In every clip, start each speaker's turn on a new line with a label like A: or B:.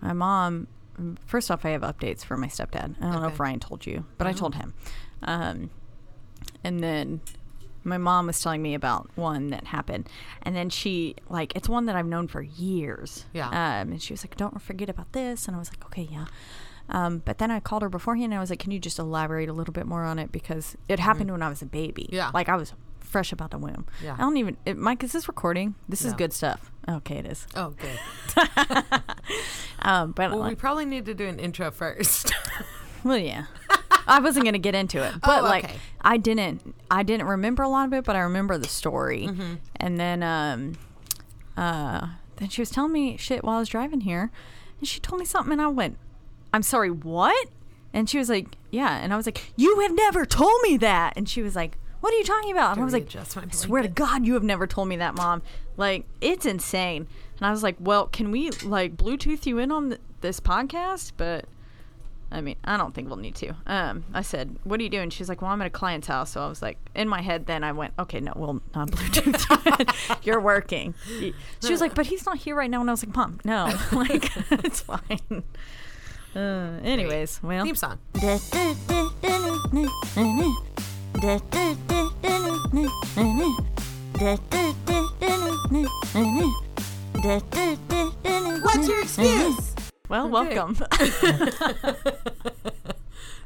A: My mom, first off, I have updates for my stepdad. I don't know if Ryan told you, but I told him. Um, and then my mom was telling me about one that happened. And then she, like, it's one that I've known for years.
B: Yeah.
A: Um, and she was like, don't forget about this. And I was like, okay, yeah. Um, but then I called her beforehand and I was like, can you just elaborate a little bit more on it? Because it happened when I was a baby.
B: Mm-hmm. Yeah.
A: Like, I was fresh about the womb.
B: Yeah.
A: I don't even, it, Mike, is this recording? This is good stuff. Okay, it is.
B: Oh, good.
A: Um, but
B: Well, we probably need to do an intro first.
A: Well, yeah. I wasn't gonna get into it, but
B: Oh,
A: like. I didn't, I didn't remember a lot of it, but I remember the story.
B: Mm-hmm.
A: And then, um, uh, then she was telling me shit while I was driving here, and she told me something, and I went, "I'm sorry, what?" And she was like, "Yeah," and I was like, "You have never told me that," and she was like. What are you talking about? And I was like, I swear to. God, you have never told me that, Mom. Like, it's insane. And I was like, well, can we, like, Bluetooth you in on th- this podcast? But I mean, I don't think we'll need to. Um, I said, "What are you doing?" She's like, "Well, I'm at a client's house." So I was like, in my head, then I went, "Okay, no, we'll not Bluetooth. You're working." She was like, "But he's not here right now," and I was like, "Mom, no, like it's fine." Uh, anyways, well,
B: Theme song. What's your excuse?
A: well,
B: Okay.
A: welcome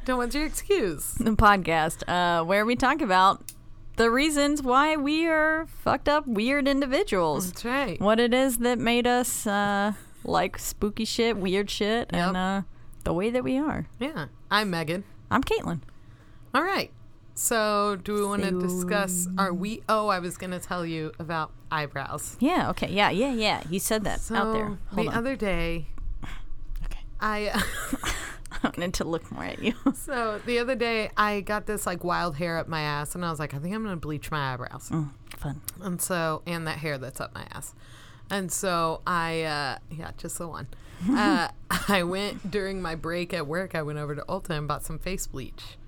B: Don't want your excuse.
A: the podcast uh, where we talk about the reasons why we are fucked up, weird individuals.
B: That's right.
A: what it is that made us uh, like spooky shit, weird shit, and uh, the way that we are.
B: Yeah. I'm Megan.
A: I'm Caitlin.
B: All right. So, do we want to
A: So-
B: discuss? Are we? Oh, I was going to tell you about eyebrows.
A: Yeah. Okay. Yeah. Yeah. Yeah. You said that
B: So,
A: out there. Hold
B: the
A: on.
B: other day,
A: okay.
B: I.
A: I wanted to look more at you.
B: so the other day, I got this like wild hair up my ass, and I was like, I think I'm going to bleach my eyebrows.
A: Mm, fun.
B: And so, and that hair that's up my ass. And so I, uh, yeah, just the one. uh, I went during my break at work, I went over to Ulta and bought some face bleach.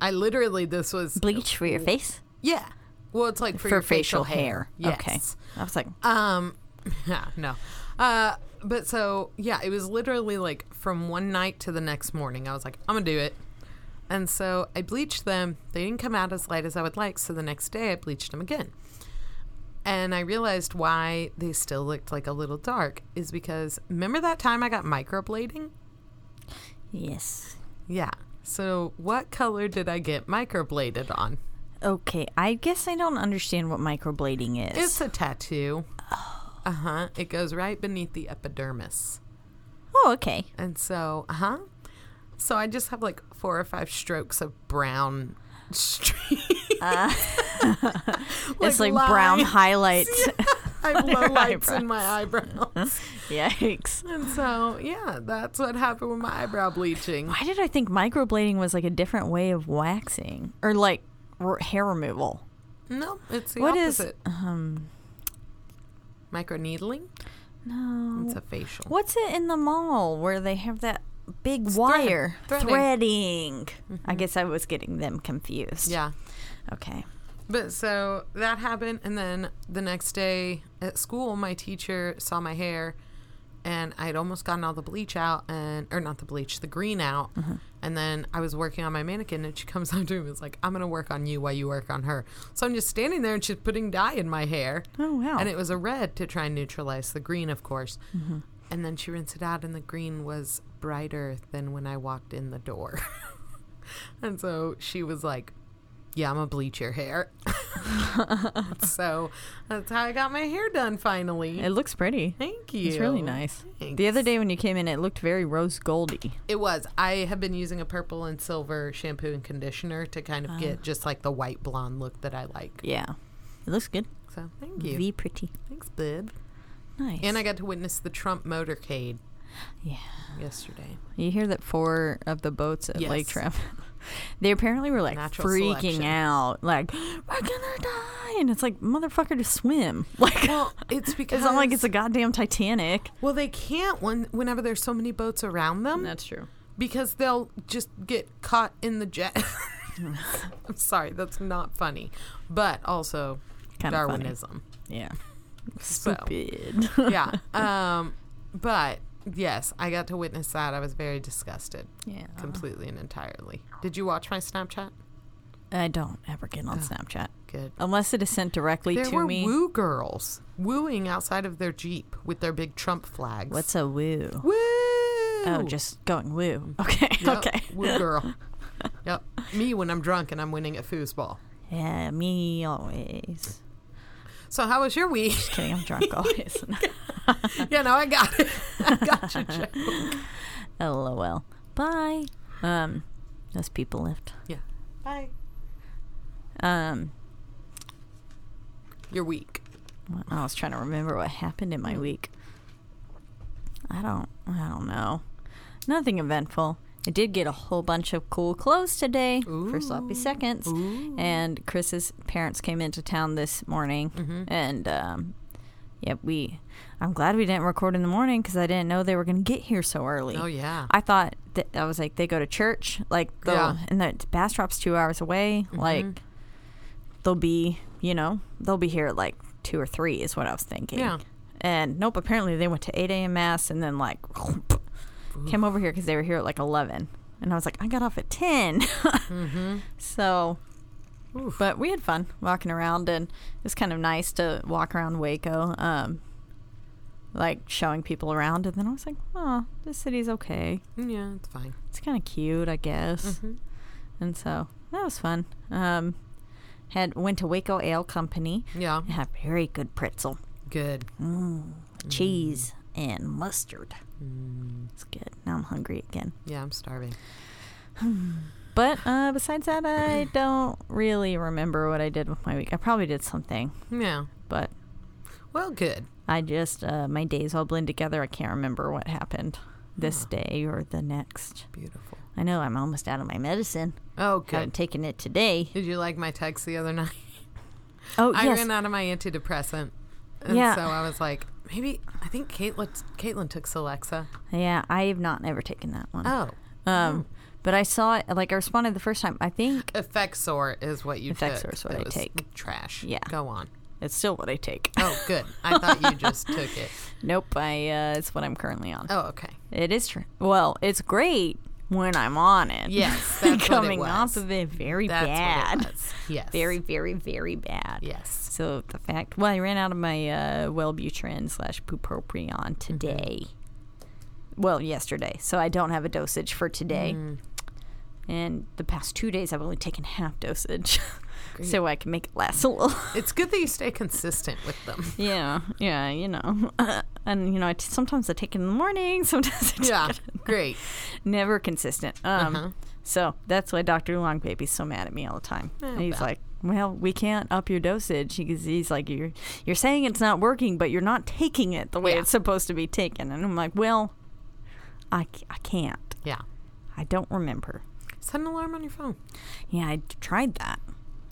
B: I literally, this was.
A: Bleach for your face
B: Yeah. Well, it's like for,
A: for
B: your
A: facial hair.
B: Yes.
A: Okay. I was like,
B: Um, yeah, no. Uh, but so yeah, it was literally like from one night to the next morning. I was like, I'm gonna do it. And so I bleached them. They didn't come out as light as I would like. So the next day I bleached them again. And I realized why they still looked like a little dark is because remember that time I got microblading?
A: yes.
B: Yeah. So what color did I get microbladed on?
A: Okay. I guess I don't understand what microblading is.
B: It's a tattoo. Uh huh. It goes right beneath the epidermis.
A: oh, okay.
B: And so, uh huh. So I just have like four or five strokes of brown streaks.
A: it's like brown
B: lines.
A: highlights.
B: I have low lights in my eyebrows.
A: Yikes.
B: and so, yeah, that's what happened with my eyebrow bleaching.
A: Why did I think microblading was like a different way of waxing or like r- hair removal?
B: No, it's the
A: What is
B: opposite.
A: um
B: Microneedling?
A: no?
B: It's a facial.
A: What's it in the mall where they have that big wire
B: threading.
A: threading? I guess I was getting them confused.
B: Yeah.
A: Okay.
B: But so that happened, and then the next day at school, my teacher saw my hair, and I'd almost gotten all the bleach out, and or not the bleach, the green out, mm-hmm. and then I was working on my mannequin, and she comes up to me and was like, "I'm gonna work on you while you work on her." So I'm just standing there, and she's putting dye in my hair,
A: Oh wow.
B: and it was a red to try and neutralize the green, of course. Mm-hmm. and then she rinsed it out, and the green was brighter than when I walked in the door. and so she was like, "Yeah, I'm gonna bleach your hair." so that's how I got my hair done finally.
A: It looks pretty.
B: Thank you.
A: It's really nice. The other day when you came in, it looked very rose goldy.
B: It was. I have been using a purple and silver shampoo and conditioner to kind of get ah. just like the white blonde look that I like.
A: Yeah, it looks good.
B: So thank you.
A: Very pretty.
B: Thanks, bib.
A: Nice.
B: And I got to witness the Trump motorcade
A: yeah.
B: yesterday.
A: You hear that four of the boats at Lake
B: Yes.
A: Trap, they apparently were like
B: Natural
A: freaking
B: selection.
A: out, like we're gonna die, and it's like motherfucker, just swim. Like
B: Well, it's because
A: it's not like it's a goddamn Titanic.
B: well, they can't when whenever there's so many boats around them
A: That's true.
B: because they'll just get caught in the jet. I'm sorry, that's not funny, but also
A: Kinda funny.
B: Darwinism.
A: Yeah.
B: So.
A: Stupid.
B: yeah. Um, but yes, I got to witness that. I was very disgusted,
A: yeah.
B: completely and entirely. Did you watch my Snapchat?
A: I don't ever get on Snapchat
B: Good.
A: unless it is sent directly
B: There
A: to
B: were
A: me.
B: woo girls wooing outside of their jeep with their big Trump flags.
A: What's a woo?
B: woo?
A: Oh, just going woo. Mm. Okay.
B: Yep,
A: Okay.
B: woo girl. yep, me when I'm drunk and I'm winning at foosball.
A: Yeah, me always.
B: So how was your week?
A: Just Kidding, I'm drunk always.
B: yeah, no, I got it. I got your joke.
A: LOL. Bye. Um, those people left.
B: Yeah. Bye.
A: Um,
B: Your week.
A: I was trying to remember what happened in my week. I don't. I don't know. Nothing eventful. I did get a whole bunch of cool clothes today for sloppy seconds, and Chris's parents came into town this morning,
B: Mm-hmm.
A: and um, yeah, we. I'm glad we didn't record in the morning because I didn't know they were going to get here so early.
B: Oh yeah.
A: I thought that I was like they go to church like they'll
B: Yeah. Mm-hmm.
A: and the Bastrop's two hours away like they'll be you know they'll be here at like two or three is what I was thinking
B: Yeah.
A: and nope apparently they went to 8 a.m mass and then like came over here because they were here at like 11 and I was like I got off at 10 so
B: Oof.
A: but we had fun walking around and it was kind of nice to walk around Waco um like showing people around and then I was like oh this city's okay
B: Yeah, it's fine.
A: it's kind of cute, I guess.
B: Mm-hmm.
A: And so that was fun. Um, had went to Waco Ale Company.
B: Yeah.
A: Have very good pretzel,
B: Good.
A: cheese, and mustard.
B: Mm.
A: It's good. Now I'm hungry again.
B: Yeah, I'm starving.
A: But uh, besides that, I don't really remember what I did with my week. I probably did something,
B: Yeah.
A: but
B: Well, good.
A: I just uh, my days all blend together. I can't remember what happened this day or the next.
B: Beautiful.
A: I know I'm almost out of my medicine.
B: Oh,
A: Haven't
B: good.
A: taken it today.
B: Did you like my text the other night?
A: Oh
B: I
A: yes,
B: ran out of my antidepressant. And
A: Yeah.
B: so I was like, maybe I think Caitlin Caitlin took Celexa.
A: yeah. I have not ever taken that one.
B: Oh.
A: Um, but I saw it. Like I responded the first time. I think
B: Effexor is what you
A: Effexor is what I take.
B: Trash.
A: Yeah.
B: Go on.
A: it's still what I take.
B: Oh, good. I thought you just took it.
A: nope. I. Uh, it's what I'm currently on.
B: Oh, okay.
A: It is true. Well, it's great when I'm on it.
B: Yes, that's what it
A: coming off of it, very
B: That's
A: bad.
B: it. Yes.
A: Very, very, very bad.
B: Yes.
A: So the fact, well, I ran out of my uh, Wellbutrin slash bupropion today. Well, yesterday. So I don't have a dosage for today. And the past two days, I've only taken half dosage, so I can make it last a little.
B: It's good that you stay consistent with them.
A: yeah, yeah, you know. and you know, I t- sometimes I take it in the morning, sometimes I take
B: Yeah. Great.
A: never consistent. Um,
B: Uh-huh.
A: so that's why Dr. Longbaby's so mad at me all the time.
B: Eh,
A: he's
B: well.
A: like, "Well, we can't up your dosage." He's, he's like, "You're you're saying it's not working, but you're not taking it the way
B: Yeah.
A: it's supposed to be taken." And I'm like, "Well, I I can't.
B: Yeah.
A: I don't remember."
B: Set an alarm on your phone.
A: Yeah, I tried that.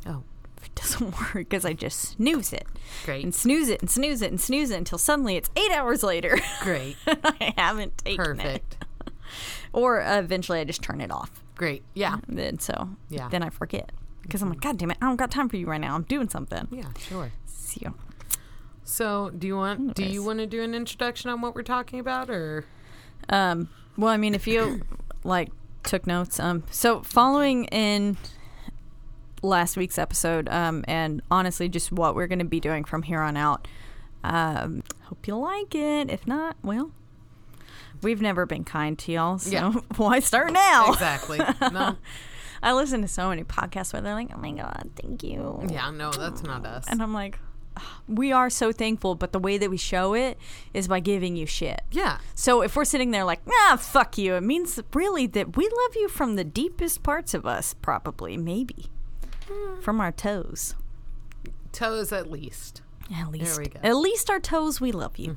B: Oh,
A: It doesn't work because I just snooze it
B: great.
A: and snooze it and snooze it and snooze it until suddenly it's eight hours later.
B: Great.
A: I haven't taken it.
B: Perfect.
A: Or uh, eventually I just turn it off.
B: Great. Yeah.
A: And then so
B: Yeah.
A: then I forget because I'm like, God damn it, I don't got time for you right now. I'm doing something.
B: Yeah, sure.
A: So,
B: So, do you want do you want to do an introduction on what we're talking about or
A: um, well, I mean, if you like took notes, um, so following in last week's episode, um, and honestly, just what we're going to be doing from here on out. Um, hope you like it. If not, well, we've never been kind to y'all, so
B: Yeah.
A: why start now?
B: Exactly. No.
A: I listen to so many podcasts where they're like, "Oh my god, thank you,"
B: Yeah, no, that's not us.
A: and I'm like, "Ah, we are so thankful, but the way that we show it is by giving you shit.
B: Yeah.
A: So if we're sitting there like, ah, fuck you, it means really that we love you from the deepest parts of us, probably, maybe, from our toes.
B: Toes at least.
A: At least,
B: we go.
A: at least our toes, we love you.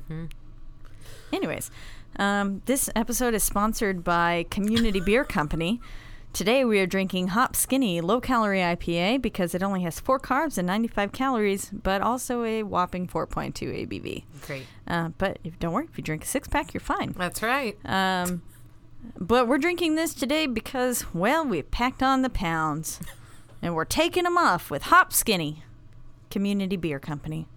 A: Anyways, um, this episode is sponsored by Community Beer Company. Today we are drinking Hop Skinny Low Calorie IPA because it only has four carbs and 95 calories, but also a whopping 4.2 ABV.
B: Great.
A: Uh, but if, don't worry, if you drink a six pack, you're fine.
B: That's right.
A: Um, but we're drinking this today because, well, we packed on the pounds and we're taking them off with Hop Skinny Community Beer Company.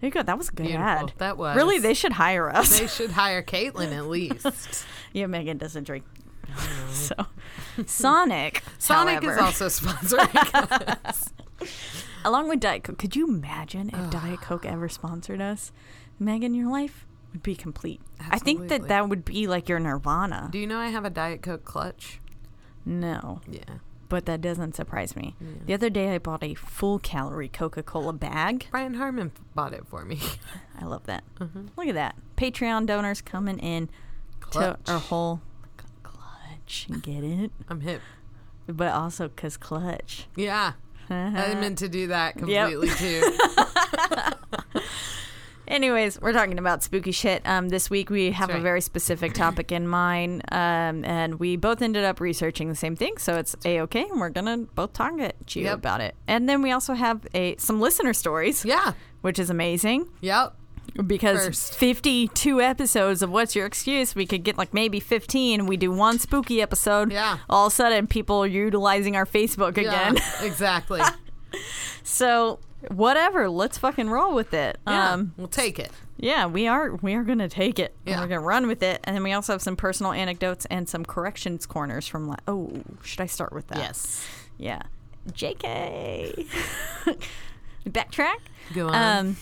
A: There you go. That was a good
B: Beautiful.
A: ad.
B: That was.
A: Really, they should hire us.
B: They should hire Caitlin at least.
A: yeah, Megan doesn't drink. Mm-hmm. so, Sonic.
B: Sonic
A: however,
B: is also sponsoring us.
A: along with Diet Coke. Could you imagine if Diet Coke ever sponsored us? Megan, your life would be complete. I think that that would be like your nirvana.
B: Do you know I have a Diet Coke clutch?
A: No.
B: Yeah.
A: but that doesn't surprise me. The other day I bought a full calorie Coca Cola bag.
B: Brian Harmon bought it for me.
A: I love that. Mm-hmm. Look at that. Patreon donors coming in
B: Clutch.
A: to our whole clutch. Get it?
B: I'm hip.
A: But also because clutch.
B: Yeah. I meant to do that
A: Yep.
B: completely too.
A: Anyways, we're talking about spooky shit. Um, this week we have
B: That's
A: a very specific topic in mind, um, and we both ended up researching the same thing, so it's a okay, and we're gonna both target you
B: Yep.
A: about it. And then we also have a some listener stories,
B: Yeah.
A: which is amazing.
B: Yep.
A: Because
B: First.
A: 52 episodes of what's your excuse we could get like maybe 15 we do one spooky episode
B: Yeah.
A: all of a sudden people are utilizing our facebook again
B: Yeah. exactly.
A: so whatever let's fucking roll with it
B: Yeah.
A: um
B: we'll take it.
A: yeah we are we are gonna take it
B: Yeah.
A: we're gonna run with it and then we also have some personal anecdotes and some corrections corners from la- oh should i start with that
B: Yes.
A: yeah jk backtrack
B: Go on.
A: um,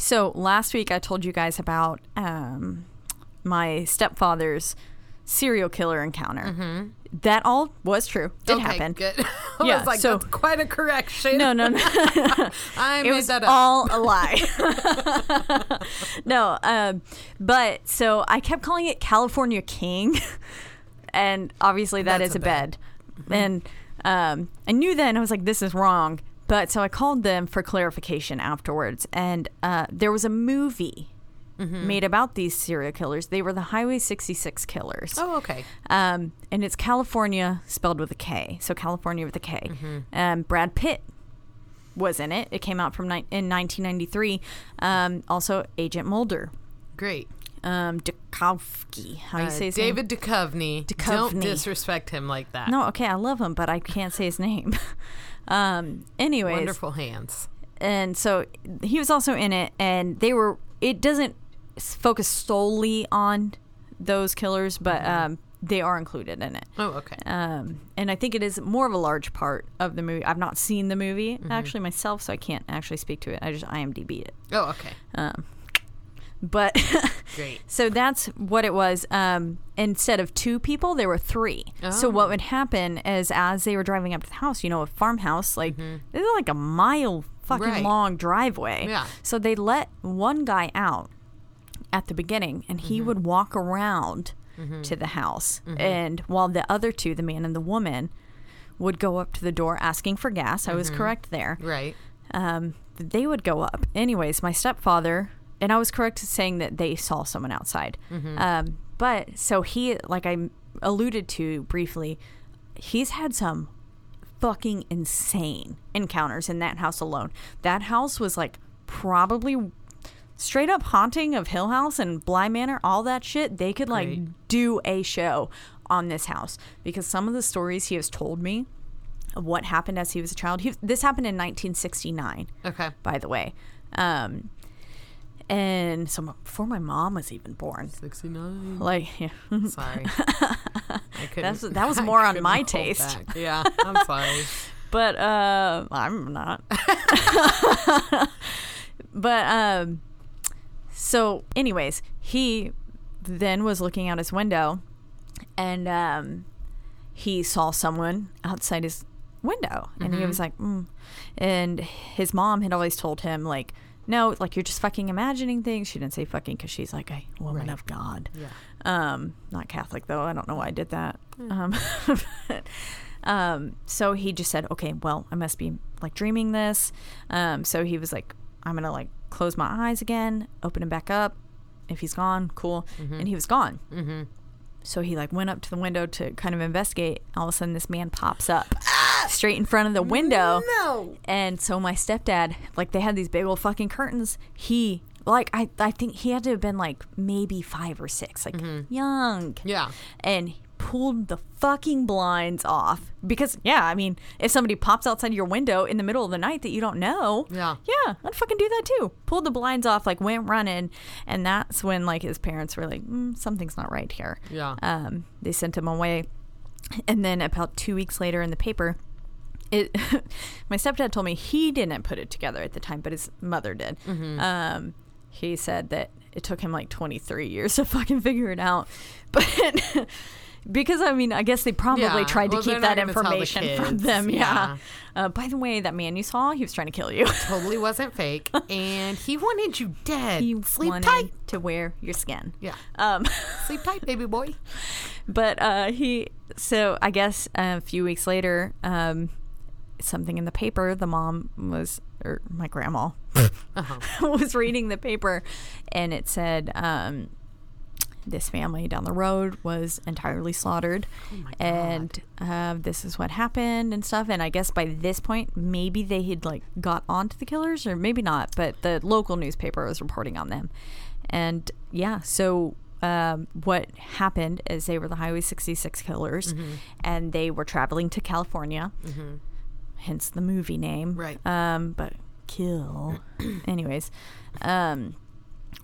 A: so last week I told you guys about um, my stepfather's serial killer encounter. That all was true. Did
B: Mm-hmm. okay,
A: happen.
B: Good. I
A: Yeah,
B: was like,
A: so-
B: that's quite a correction.
A: No, no, no.
B: I
A: it
B: made that up.
A: all a lie. no, um, but so I kept calling it California King, and obviously that
B: That's
A: is
B: a
A: a
B: bed.
A: bed. And um, I knew then I was like, this is wrong. But so I called them for clarification afterwards, and uh, there was a movie made about these serial killers. They were the Highway 66 killers.
B: oh, okay.
A: Um, and it's California spelled with a K. So California with a K. Um, Brad Pitt was in it. It came out from ni- in 1993. Um, also Agent Mulder.
B: Great.
A: Um, Dukovsky. How do you
B: Uh,
A: say his
B: David Duchovny. Don't disrespect him like that.
A: No, okay, I love him, but I can't say his name. um, anyways,
B: Wonderful hands.
A: and so he was also in it and they were it doesn't focus solely on those killers but um, they are included in it.
B: Oh, okay.
A: um, and i think it is more of a large part of the movie. I've not seen the movie actually myself so i can't actually speak to it. I just imdb it.
B: Oh, okay.
A: um, but
B: Great.
A: so that's what it was. Um, instead of two people, there were three. So
B: Oh.
A: what would happen is, as they were driving up to the house, you know, a farmhouse, like this is like a mile fucking
B: Mm-hmm. Right.
A: long driveway.
B: Yeah.
A: So they let one guy out at the beginning, and
B: Mm-hmm.
A: he would walk around to the house, and while the other two, the man and the woman, would go up to the door asking for gas. I
B: Mm-hmm.
A: was correct there
B: Right.
A: um, they would go up. Anyways, my stepfather, and I was correct in saying that they saw someone outside. Um, but so he, like I alluded to briefly, he's had some fucking insane encounters in that house alone. That house was like probably straight up haunting of Hill House and Bly Manor, all that shit. They could like
B: Great.
A: do a show on this house because some of the stories he has told me of what happened as he was a child. He, this happened in 1969,
B: Okay.
A: by the way. Um, and so before my mom was even born.
B: 69.
A: Like, yeah.
B: Sorry. I couldn't,
A: That's- that was more on my taste.
B: back. Yeah, I'm sorry.
A: but uh, I'm not. but um, so anyways, he then was looking out his window and um, he saw someone outside his window and he was like mm. and his mom had always told him like no like you're just fucking imagining things. She didn't say fucking because she's like a woman
B: Right.
A: of god.
B: Yeah.
A: um not catholic though. I don't know why i did that. Um, but, um so he just said okay well i must be like dreaming this. Um so he was like i'm gonna like close my eyes again open him back up. If he's gone cool. And he was gone.
B: Mm-hmm.
A: so he like went up to the window to kind of investigate. All of a sudden this man pops up straight in front of the window
B: No.
A: and so my stepdad, like they had these big old fucking curtains. He like I I think he had to have been like maybe five or six, like young.
B: Yeah.
A: And pulled the fucking blinds off because yeah, I mean, if somebody pops outside your window in the middle of the night that you don't know,
B: Yeah.
A: yeah, I'd fucking do that too. Pulled the blinds off, like went running, and that's when like his parents were like, mm, something's not right here.
B: Yeah.
A: Um, they sent him away, and then about two weeks later in the paper, it my stepdad told me he didn't put it together at the time, but his mother did.
B: Mm-hmm.
A: Um, he said that it took him like 23 years to fucking figure it out, but. Because I mean, I guess they probably
B: Yeah.
A: tried to
B: Well,
A: keep that
B: gonna the
A: information from them. Yeah.
B: Yeah.
A: Uh, by the way, that man you saw, he was trying to kill you.
B: Totally wasn't fake. And he wanted you dead.
A: he
B: Sleep
A: wanted
B: tight.
A: to wear your skin.
B: Yeah.
A: Um,
B: Sleep tight, baby boy.
A: but uh, he, so I guess a few weeks later, um, something in the paper, the mom was, or my grandma
B: Uh-huh.
A: was reading the paper, and it said, um, this family down the road was entirely slaughtered, and uh, this is what happened and stuff. And I guess by this point, maybe they had like got onto the killers, or maybe not. But the local newspaper was reporting on them, and yeah, so. Um, what happened is they were the Highway 66 killers, and they were traveling to California, hence the movie name.
B: Right.
A: Um, but kill. Anyways, um,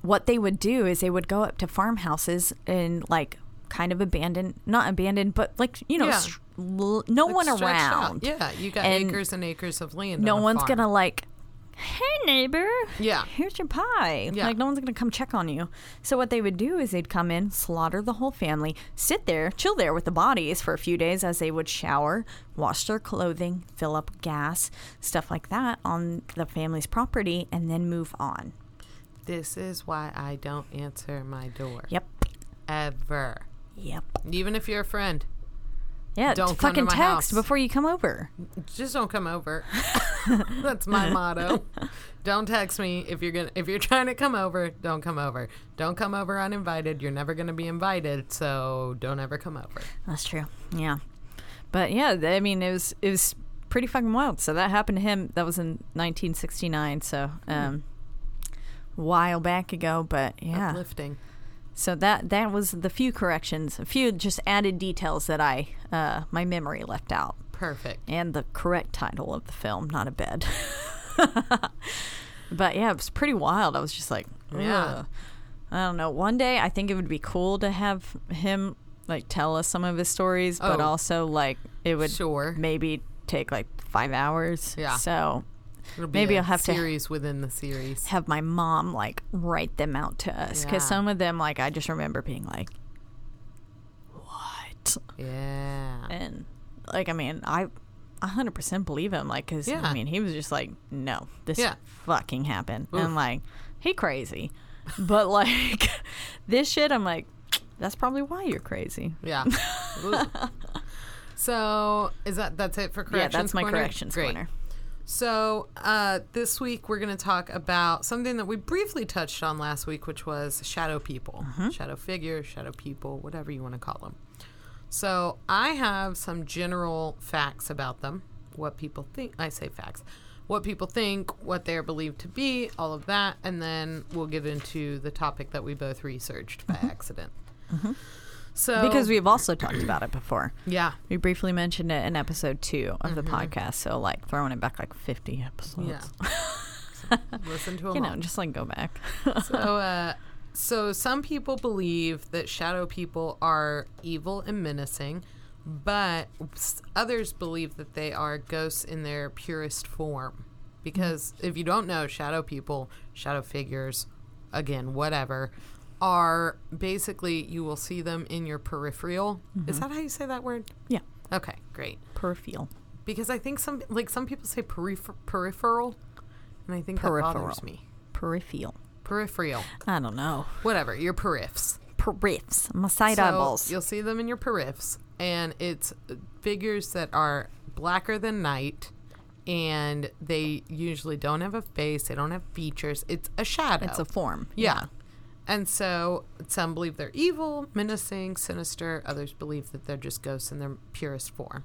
A: what they would do is they would go up to farmhouses and like kind of abandoned, not abandoned, but like you know,
B: Yeah.
A: str- l- no
B: Like
A: one
B: stretched out.
A: around.
B: Yeah, you got
A: And
B: acres and acres of land.
A: No
B: on
A: one's
B: farm.
A: gonna like, hey neighbor,
B: Yeah.
A: here's your pie.
B: Yeah.
A: Like no one's gonna come check on you. So what they would do is they'd come in, slaughter the whole family, sit there, chill there with the bodies for a few days as they would shower, wash their clothing, fill up gas, stuff like that on the family's property, and then move on.
B: This is why I don't answer my door.
A: Yep.
B: Ever.
A: Yep.
B: Even if you're a friend.
A: Yeah,
B: Don't
A: just
B: come to
A: fucking text
B: house.
A: before you come over.
B: Just don't come over. That's my motto. Don't text me if you're gonna if you're trying to come over, don't come over. Don't come over uninvited. You're never gonna be invited, so don't ever come over.
A: That's true. Yeah. But yeah, I mean, it was it was pretty fucking wild. So that happened to him. That was in 1969. So um, a while back ago. But yeah.
B: Uplifting.
A: So that that was the few corrections, a few just added details that I uh, my memory left out,
B: Perfect.
A: and the correct title of the film, not a bed. but yeah, it was pretty wild. I was just like,
B: Yeah.
A: I don't know. One day, I think it would be cool to have him like tell us some of his stories, but
B: Oh.
A: also like it would
B: Sure.
A: maybe take like five hours.
B: Yeah.
A: So
B: It'll be
A: Maybe I'll have to-
B: series within the series.
A: have my mom like write them out to us because
B: Yeah.
A: some of them like I just remember being like, what?
B: Yeah.
A: And like I mean I. 100% believe him like because
B: Yeah.
A: i mean he was just like no this
B: Yeah.
A: fucking happened and
B: Oof.
A: i'm like he crazy but like this shit i'm like that's probably why you're crazy
B: Yeah. So is that that's it for corrections?
A: yeah that's my
B: corner?
A: corrections
B: Great.
A: corner
B: So uh, this week we're going to talk about something that we briefly touched on last week, which was shadow people,
A: Mm-hmm.
B: shadow figures, shadow people, whatever you want to call them. So I have some general facts about them, what people think. I say facts, what people think, what they're believed to be, all of that, and then we'll get into the topic that we both researched by accident. So
A: Mm-hmm. because we've also talked about it before
B: yeah
A: we briefly mentioned it in episode two of the podcast so like throwing it back like 50 episodes
B: yeah listen to them
A: you
B: all.
A: know just like go back
B: so uh so some people believe that shadow people are evil and menacing but others believe that they are ghosts in their purest form because if you don't know shadow people shadow figures again whatever are basically you will see them in your peripheral.
A: Mm-hmm.
B: Is that how you say that word?
A: Yeah.
B: Okay, great.
A: Peripheral.
B: Because I think some like some people say peripher- peripheral, and I think that
A: Peripheral.
B: bothers me.
A: Peripheral.
B: Peripheral,
A: I don't know.
B: whatever. Your periffs.
A: Periffs. My side
B: So
A: eyeballs.
B: You'll see them in your periffs, and it's figures that are blacker than night, and they usually don't have a face. They don't have features. It's a shadow.
A: It's a form.
B: Yeah. And so some believe they're evil, menacing, sinister. Others believe that they're just ghosts in their purest form.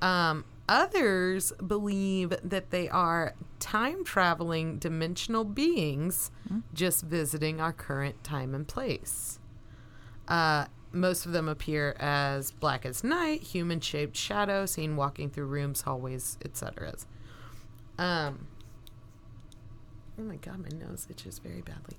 B: Um, others believe that they are time traveling dimensional beings just visiting our current time and place. Uh, most of them appear as black as night, human shaped shadow seen walking through rooms, hallways, etc. Um, oh my god, my nose itches very badly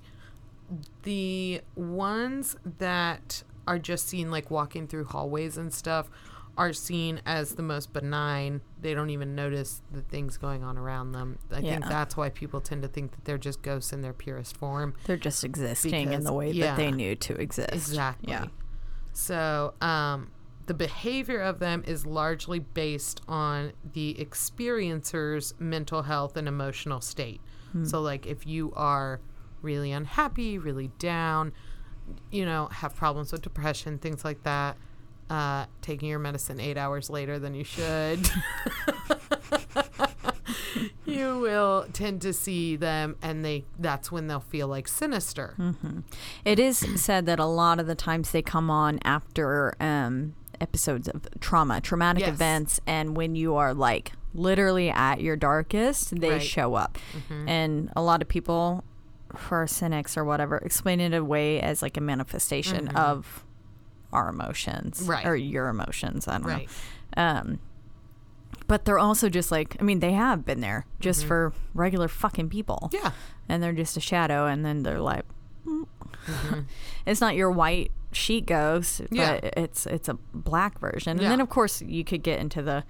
B: the ones that are just seen like walking through hallways and stuff are seen as the most benign. They don't even notice the things going on around them. I think that's why people tend to think that they're just ghosts in their purest form.
A: They're just existing in the way
B: yeah.
A: that they knew to exist.
B: Exactly.
A: Yeah.
B: So, um, the behavior of them is largely based on the experiencer's mental health and emotional state. So, like, if you are really unhappy, really down, you know, have problems with depression, things like that, uh, taking your medicine eight hours later than you should. you will tend to see them and they that's when they'll feel like sinister
A: It is said that a lot of the times they come on after um, episodes of trauma, traumatic
B: Yes.
A: events, and when you are like literally at your darkest, they
B: Right. Mm-hmm.
A: show up. And a lot of people, for cynics or whatever, explain it away as like a manifestation of our emotions
B: Mm-hmm. Right.
A: or your emotions. I don't
B: Right.
A: know. Um, but they're also just like, I mean, they have been there just for regular fucking people
B: Mm-hmm. yeah
A: and they're just a shadow and then they're like mm.
B: Mm-hmm.
A: it's not your white sheet ghost
B: Yeah.
A: but it's it's a black version
B: Yeah.
A: and then of course you could get into the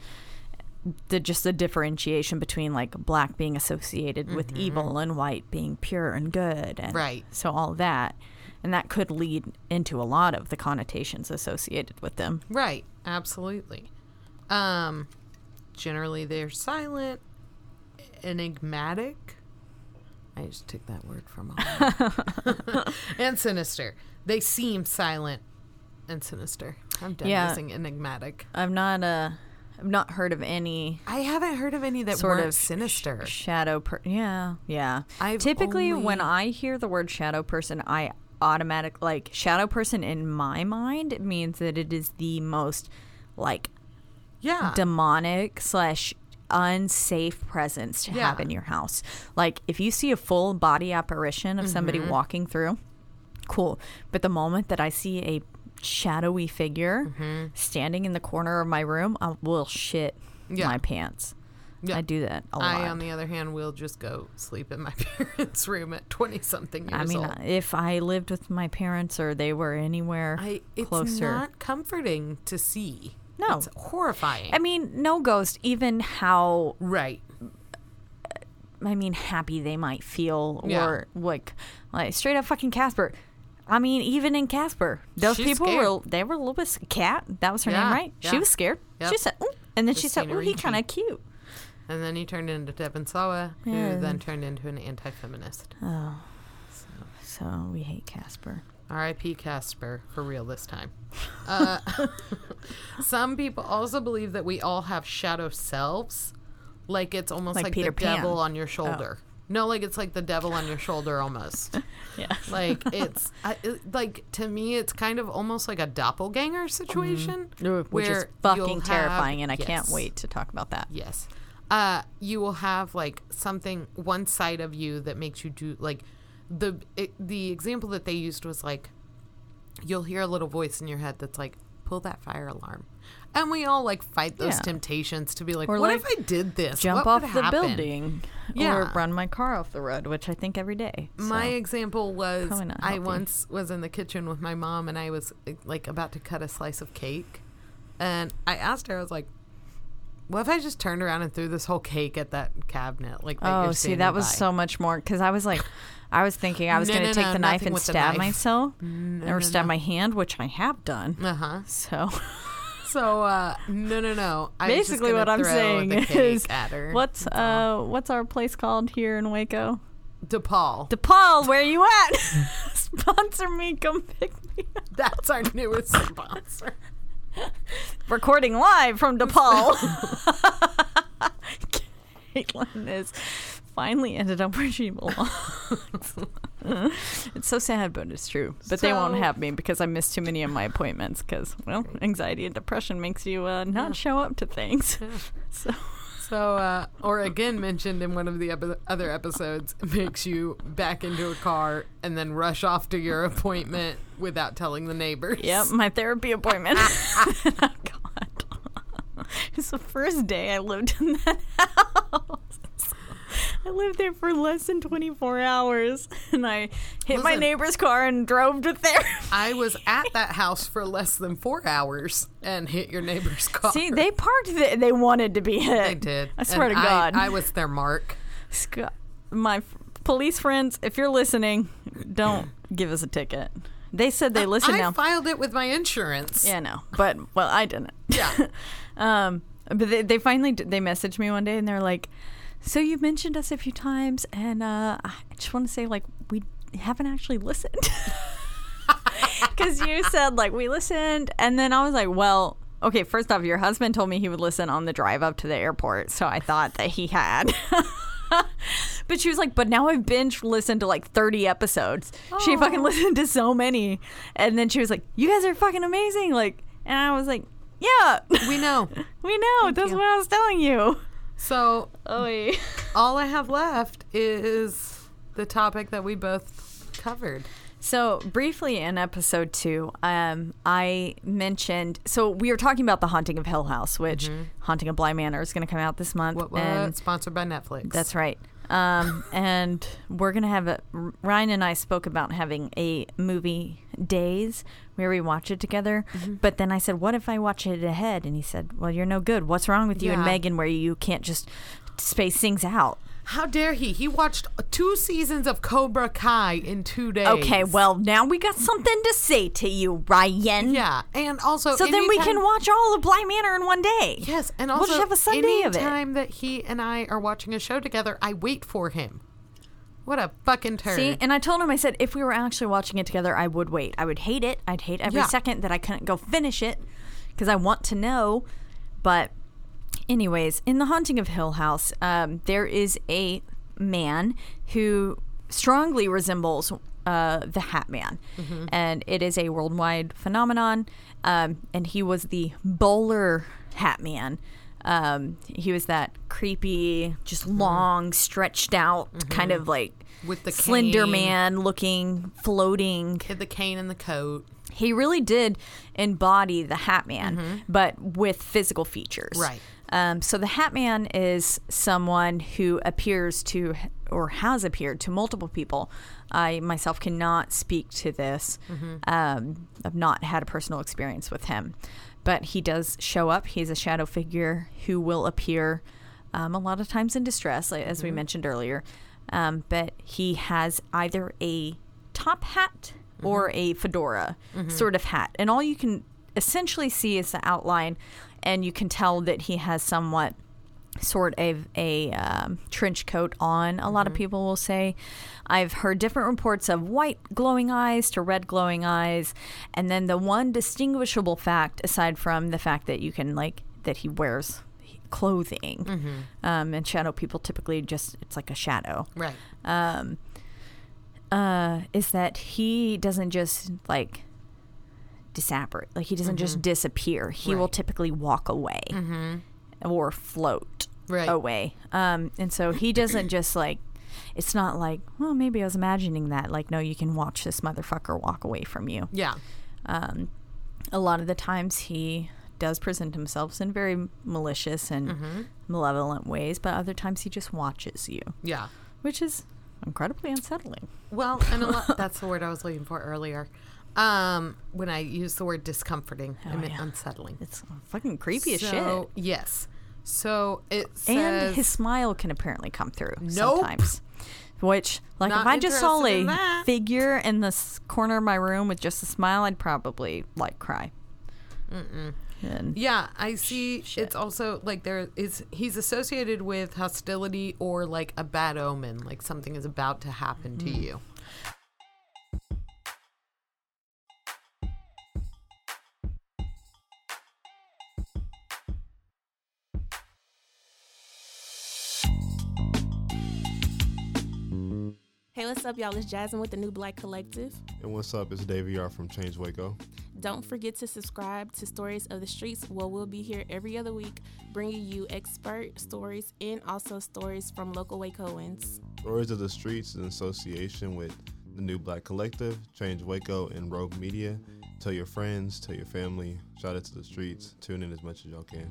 A: the just the differentiation between like black being associated with evil and white being pure and good and
B: Mm-hmm. Right.
A: so all that and that could lead into a lot of the connotations associated with them
B: Right, absolutely. Um, generally, they're silent, enigmatic. I just took that word from all. and sinister. They seem silent and sinister. I'm done
A: Yeah.
B: using enigmatic.
A: i've not uh i've not heard of any
B: I haven't heard of any that
A: sort of
B: sinister.
A: shadow per- yeah yeah
B: I've
A: typically when i hear the word shadow person i automatic like shadow person in my mind means that it is the most like
B: yeah,
A: demonic slash unsafe presence to have in your house like if you see a full body apparition of somebody
B: Mm-hmm.
A: walking through cool but the moment that i see a shadowy figure
B: Mm-hmm.
A: standing in the corner of my room i will shit
B: Yeah.
A: my pants
B: Yeah.
A: i do that a lot
B: I, on the other hand, will just go sleep in my parents' room at twenty something years
A: I mean,
B: old.
A: if I lived with my parents or they were anywhere
B: I, it's
A: closer.
B: not comforting to see.
A: No.
B: it's horrifying.
A: I mean, no ghost, even how,
B: right.
A: I mean, happy they might feel
B: Yeah.
A: or like, like straight up fucking Casper. I mean, even in Casper, those
B: She's
A: people
B: scared.
A: were, they were a little bit, Kat, that was her
B: Yeah,
A: name, right?
B: yeah.
A: She was scared.
B: Yep.
A: She said, "Ooh," and then she said, oh, he kind of cute.
B: And then he turned into Devon Sawa,
A: Yeah.
B: who then turned into an anti-feminist. Oh.
A: So so. we hate Casper.
B: R.I.P. Casper for real this time. Uh, some people also believe that we all have shadow selves, like it's almost
A: Like
B: like, the devil
A: Pan. Oh.
B: on your shoulder. No, like it's like the devil on your shoulder almost.
A: Yeah.
B: like it's I, it, like to me, it's kind of almost like a doppelganger situation,
A: Which
B: where
A: is fucking
B: have-
A: terrifying, and I can't wait to talk about that.
B: Yes. Uh, you will have like something one side of you that makes you do like the it, the example that they used was like you'll hear a little voice in your head that's like pull that fire alarm. And we all like fight those
A: Yeah.
B: temptations to be like,
A: Or,
B: what
A: like,
B: if I did this?
A: Jump
B: What
A: off the
B: happen?"
A: building or
B: Yeah.
A: run my car off the road, which I think every day.
B: My example was I once was in the kitchen with my mom and I was like about to cut a slice of cake. And I asked her, I was like, What if I just turned around and threw this whole cake at that cabinet? Like, that
A: Oh, see, that was
B: by?
A: so much more because I was like, I was thinking I was
B: No,
A: going to
B: no,
A: take
B: no,
A: the knife and stab
B: knife.
A: myself or stab my hand, which I have done.
B: Uh huh.
A: So
B: So, uh, no, no, no. I
A: basically, what I'm saying is,
B: at her.
A: what's
B: That's all.
A: uh, what's our place called here in Waco?
B: DePaul.
A: DePaul, where are you at? Sponsor me, come pick me up.
B: That's our newest sponsor.
A: Recording live from DePaul. Caitlin is finally ended up where she belongs. it's so sad, but it's true. But they won't have me because I missed too many of my appointments. Because well, anxiety and depression makes you uh, not show up to things. so
B: So, uh, or again mentioned in one of the epi- other episodes, makes you back into a car and then rush off to your appointment without telling the neighbors.
A: Yep, my therapy appointment. oh, God. It's the first day I lived in that house. I lived there for less than 24 hours and I hit my neighbor's car and drove to therapy.
B: I was at that house for less than four hours and hit your neighbor's car.
A: See, they parked there. They wanted to be hit.
B: They did.
A: I swear
B: And
A: to God.
B: I, was their mark.
A: My f- police friends, if you're listening, don't give us a ticket. They said they listen
B: I
A: now.
B: filed it with my insurance.
A: Yeah, no, but well, I didn't.
B: Yeah.
A: Um, but they, they finally they messaged me one day and they're like, "So you've mentioned us a few times, and uh, I just want to say like we haven't actually listened because you said like we listened, and then I was like, well." Okay, first off, your husband told me he would listen on the drive up to the airport, so I thought that he had. but she was like, but now I've binge listened to like 30 episodes. She fucking listened to so many. And then she was like, you guys are fucking amazing. Like, and I was like, yeah,
B: We know.
A: we know. That's
B: you.
A: what I was telling you.
B: So
A: Oh,
B: all I have left is the topic that we both covered.
A: So briefly in episode two, um, I mentioned. So we were talking about the Haunting of Hill House, which Haunting of Bly Manor is going to come out this month.
B: What, what?
A: and
B: Sponsored by Netflix.
A: That's right. Um, and we're gonna have a. Ryan and I spoke about having a movie days where we watch it together. But then I said, "What if I watch it ahead?" And he said, "Well, you're no good. What's wrong with you and Megan where you can't just space things out?"
B: How dare he? He watched two seasons of Cobra Kai in two days.
A: Okay, well now we got something to say to you, Ryan.
B: Yeah, and also
A: So then we can watch all of Bly Manor in one day.
B: Yes, and
A: We'll
B: also
A: just have a Sunday of it.
B: anytime that he and I are watching a show together, I wait for him. What a fucking turd!
A: See, and I told him, I said, if we were actually watching it together, I would wait. I would hate it. I'd hate every
B: Yeah.
A: second that I couldn't go finish it because I want to know. But, anyways, in The Haunting of Hill House, um, there is a man who strongly resembles uh, the Hat Man, and it is a worldwide phenomenon. Um, and he was the bowler Hat Man. Um, he was that creepy, just long, stretched out, kind of like
B: With the
A: slender
B: cane.
A: man looking, floating.
B: Hid the cane and the coat.
A: He really did embody the Hat Man, but with physical features.
B: Right.
A: Um, so the Hat Man is someone who appears to or has appeared to multiple people. I myself cannot speak to this. Um, I've not had a personal experience with him, but he does show up. He's a shadow figure who will appear um, a lot of times in distress, like, as we mentioned earlier. Um, but he has either a top hat or a fedora sort of hat, and all you can essentially see is the outline, and you can tell that he has somewhat sort of a um, trench coat on. A lot of people will say. I've heard different reports of white glowing eyes to red glowing eyes, and then the one distinguishable fact, aside from the fact that you can like that he wears clothing, um, and shadow people typically just it's like a shadow
B: Right.
A: um, uh, is that he doesn't just like disapparate, like he doesn't just disappear. He will typically walk away or float
B: Right.
A: away. Um, and so he doesn't just like. It's not like, well, maybe I was imagining that. Like, no, you can watch this motherfucker walk away from you.
B: Yeah.
A: Um, a lot of the times he does present himself in very malicious and malevolent ways, but other times he just watches you,
B: Yeah.
A: which is incredibly unsettling.
B: Well, and a lot, that's the word I was looking for earlier. Um, when I use the word discomforting, I
A: Oh,
B: meant
A: yeah.
B: unsettling.
A: It's fucking creepy as shit.
B: Yes. So it says
A: and his smile can apparently come through
B: Nope.
A: sometimes. Which, like,
B: Not
A: if I just saw
B: in
A: a figure in the corner of my room with just a smile, I'd probably like cry. Mm. And
B: Yeah, I see. It's also like there is he's associated with hostility or like a bad omen, like something is about to happen to you.
C: Hey, what's up, y'all? It's Jasmine with the New Black Collective.
D: And what's up? It's Davey R from Change Waco.
C: Don't forget to subscribe to Stories of the Streets, where we'll be here every other week bringing you expert stories and also stories from local Wacoans.
D: Stories of the Streets in association with the New Black Collective, Change Waco, and Rogue Media. Tell your friends, tell your family, shout it to the streets. Tune in as much as y'all can.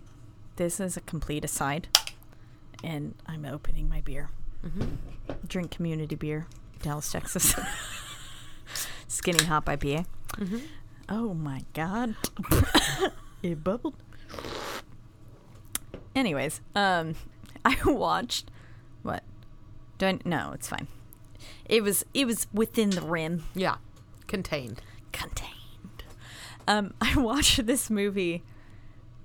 A: this is a complete aside, and I'm opening my beer. Drink community beer, Dallas, Texas. Skinny Hop IPA. Oh my god, it bubbled. Anyways, um, I watched what? Do I? No, it's fine. It was it was within the rim,
B: Yeah, contained.
A: contained. Um, I watched this movie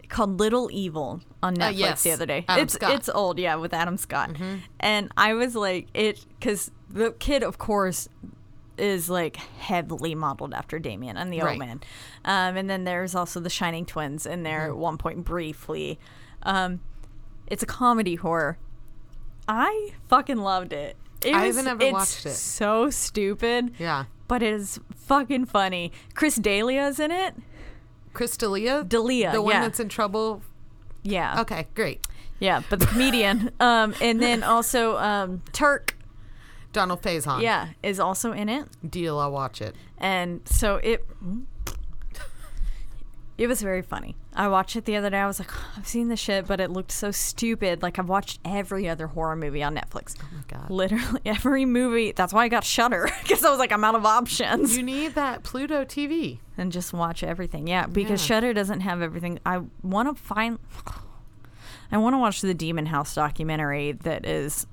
A: called Little Evil on Netflix
B: Uh, yes,
A: the other day.
B: Adam
A: it's
B: Scott. Mm-hmm.
A: it's old, yeah, with Adam Scott. And I was like, it because the kid, of course, is like heavily modeled after Damien and the
B: Right.
A: old man. Um, and then there's also the Shining Twins in there
B: Mm-hmm.
A: at one point briefly. Um, it's a comedy horror. I fucking loved it. it
B: I
A: was-
B: haven't ever
A: it's
B: watched it.
A: So stupid
B: Yeah.
A: but it is fucking funny. Chris D'Elia's in it.
B: Chris D'Elia?
A: D'Elia,
B: The one
A: yeah.
B: that's in trouble.
A: Yeah.
B: Okay, great.
A: Yeah, but the comedian. um, and then also um, Turk.
B: Donald Faison.
A: Yeah, is also in it.
B: Deal, I'll watch it.
A: And so it. It was very funny. I watched it the other day. I was like, I've seen this shit, but it looked so stupid. Like I've watched every other horror movie on Netflix. Oh
B: my God.
A: Literally every movie. That's why I got Shudder because I was like, I'm out of options.
B: You need that Pluto TV.
A: and just watch everything. Yeah, because Shudder doesn't have everything. I want to find. I want to watch the Demon House documentary that is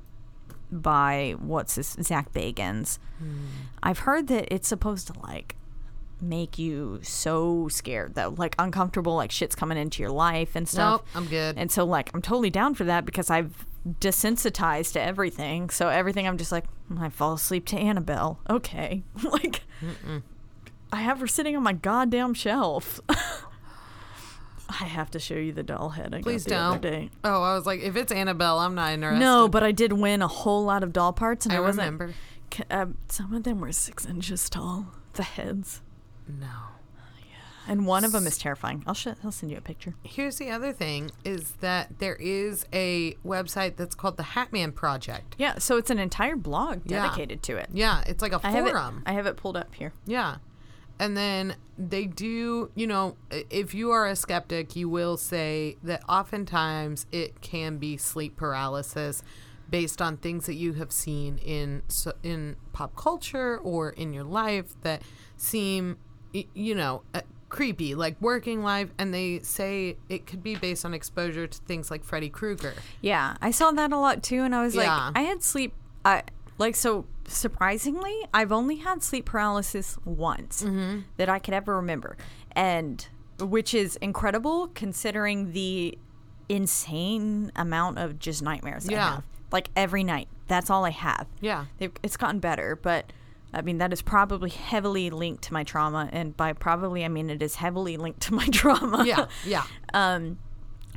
A: by what's his Zach Bagans. Hmm. I've heard that it's supposed to like make you so scared though, like uncomfortable, like shit's coming into your life and stuff.
B: Nope, I'm good.
A: And so like I'm totally down for that because I've desensitized to everything. So everything I'm just like I fall asleep to Annabelle. Okay, like I have her sitting on my goddamn shelf. I have to show you the doll head I
B: Please
A: got the
B: don't.
A: day.
B: Oh, I was like, if it's Annabelle, I'm not interested.
A: No, but I did win a whole lot of doll parts, and I,
B: I remember.
A: Um, some of them were six inches tall. The heads,
B: No.
A: Oh, and one of them is terrifying. I'll show. I'll send you a picture.
B: Here's the other thing: is that there is a website that's called the Hatman Project.
A: Yeah, so it's an entire blog
B: Yeah.
A: dedicated to it.
B: Yeah, it's like a
A: I have it.
B: forum.
A: I have it pulled up here.
B: Yeah. And then they do, you know, i- if you are a skeptic, you will say that oftentimes it can be sleep paralysis based on things that you have seen in so- in pop culture or in your life that seem you know, uh, creepy, like working life and they say it could be based on exposure to things like Freddy Krueger.
A: Yeah, I saw that a lot too, and I was
B: Yeah.
A: like, I had sleep. I like so surprisingly, I've only had sleep paralysis once
B: Mm-hmm.
A: that I could ever remember, and which is incredible considering the insane amount of just nightmares I
B: Yeah.
A: have. Like every night, that's all I have.
B: Yeah.
A: They've, it's gotten better, but I mean that is probably heavily linked to my trauma, and by probably I mean it is heavily linked to my trauma.
B: Yeah, yeah.
A: Um,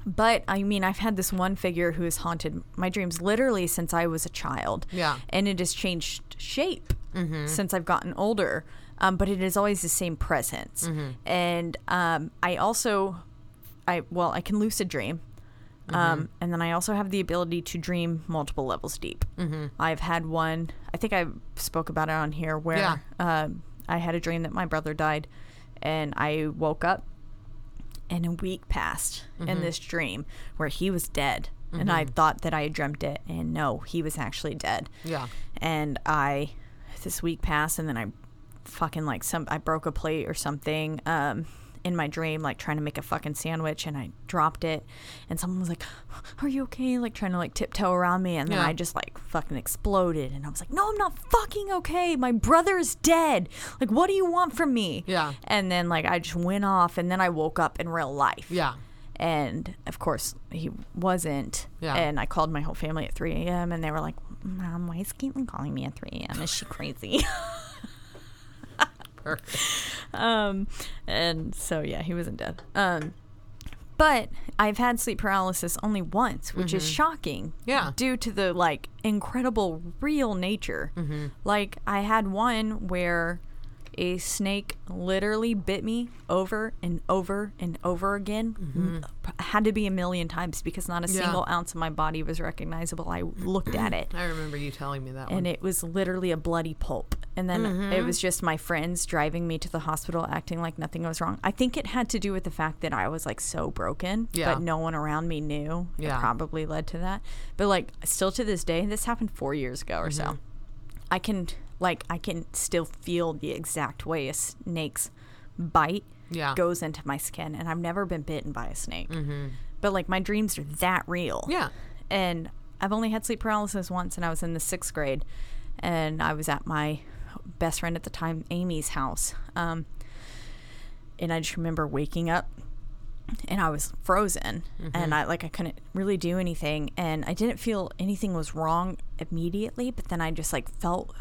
A: but I mean, I've had this one figure who has haunted my dreams literally since I was a child.
B: Yeah.
A: And it has changed shape since I've gotten older. Um, but it is always the same presence. And um, I also, I well, I can lucid dream. Um, and then I also have the ability to dream multiple levels deep. I've had one, I think I spoke about it on here, where
B: Yeah.
A: um, I had a dream that my brother died. And I woke up and a week passed
B: Mm-hmm.
A: in this dream where he was dead and i thought that i had dreamt it and no he was actually dead
B: Yeah.
A: and i this week passed and then i fucking like some i broke a plate or something um in my dream like trying to make a fucking sandwich and i dropped it and someone was like are you okay like trying to like tiptoe around me and then
B: Yeah.
A: i just like fucking exploded and i was like no i'm not fucking okay my brother is dead like what do you want from me
B: Yeah.
A: and then like I just went off and then I woke up in real life.
B: Yeah.
A: And of course he wasn't.
B: Yeah.
A: And I called my whole family at 3 a.m. and they were like, Mom, why is Caitlin calling me at 3 a.m.? Is she crazy? um, and so yeah, he wasn't dead. Um, but I've had sleep paralysis only once, which is shocking.
B: Mm-hmm. Yeah.
A: Due to the like incredible real nature.
B: Mm-hmm.
A: Like I had one where a snake literally bit me over and over and over again. M- Had to be a million times because not a
B: Mm-hmm. Yeah.
A: single ounce of my body was recognizable. I looked at it
B: I remember you telling me that one.
A: and it was literally a bloody pulp. And then
B: Mm-hmm.
A: it was just my friends driving me to the hospital, acting like nothing was wrong. I think it had to do with the fact that I was like so broken,
B: Yeah.
A: but no one around me knew.
B: Yeah.
A: It probably led to that. But like, still to this day, this happened four years ago or
B: Mm-hmm.
A: so. I can like I can still feel the exact way a snake's bite
B: Yeah.
A: goes into my skin, and I've never been bitten by a snake. But like my dreams are that real
B: Mm-hmm. yeah.
A: and I've only had sleep paralysis once, and I was in the sixth grade, and I was at my best friend at the time, Amy's house, um, and I just remember waking up, and I was frozen, and I like I couldn't really do anything, and I didn't feel anything was wrong immediately, but then I just like felt.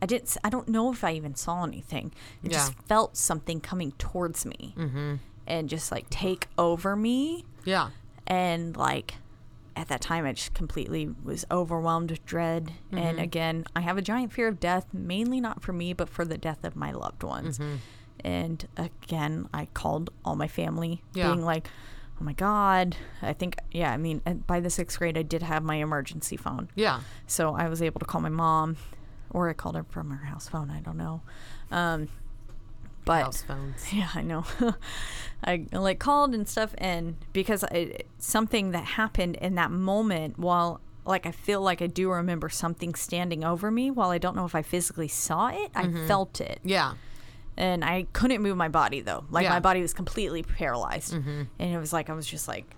A: I didn't. I don't know if I even saw anything. I just felt something coming towards me, and just like take over me
B: Yeah.
A: and like at that time i just completely was overwhelmed with dread and again i have a giant fear of death mainly not for me but for the death of my loved ones and again i called all my family
B: Yeah.
A: being like oh my god i think yeah i mean by the sixth grade i did have my emergency phone
B: Yeah.
A: so I was able to call my mom, or I called her from her house phone. I don't know. Um, but
B: House phones.
A: yeah, I know. I like called and stuff, and because I, something that happened in that moment, while like I feel like I do remember something standing over me, while I don't know if I physically saw it, I felt it,
B: Yeah.
A: and I couldn't move my body though. Like
B: Yeah.
A: my body was completely paralyzed, and it was like I was just like,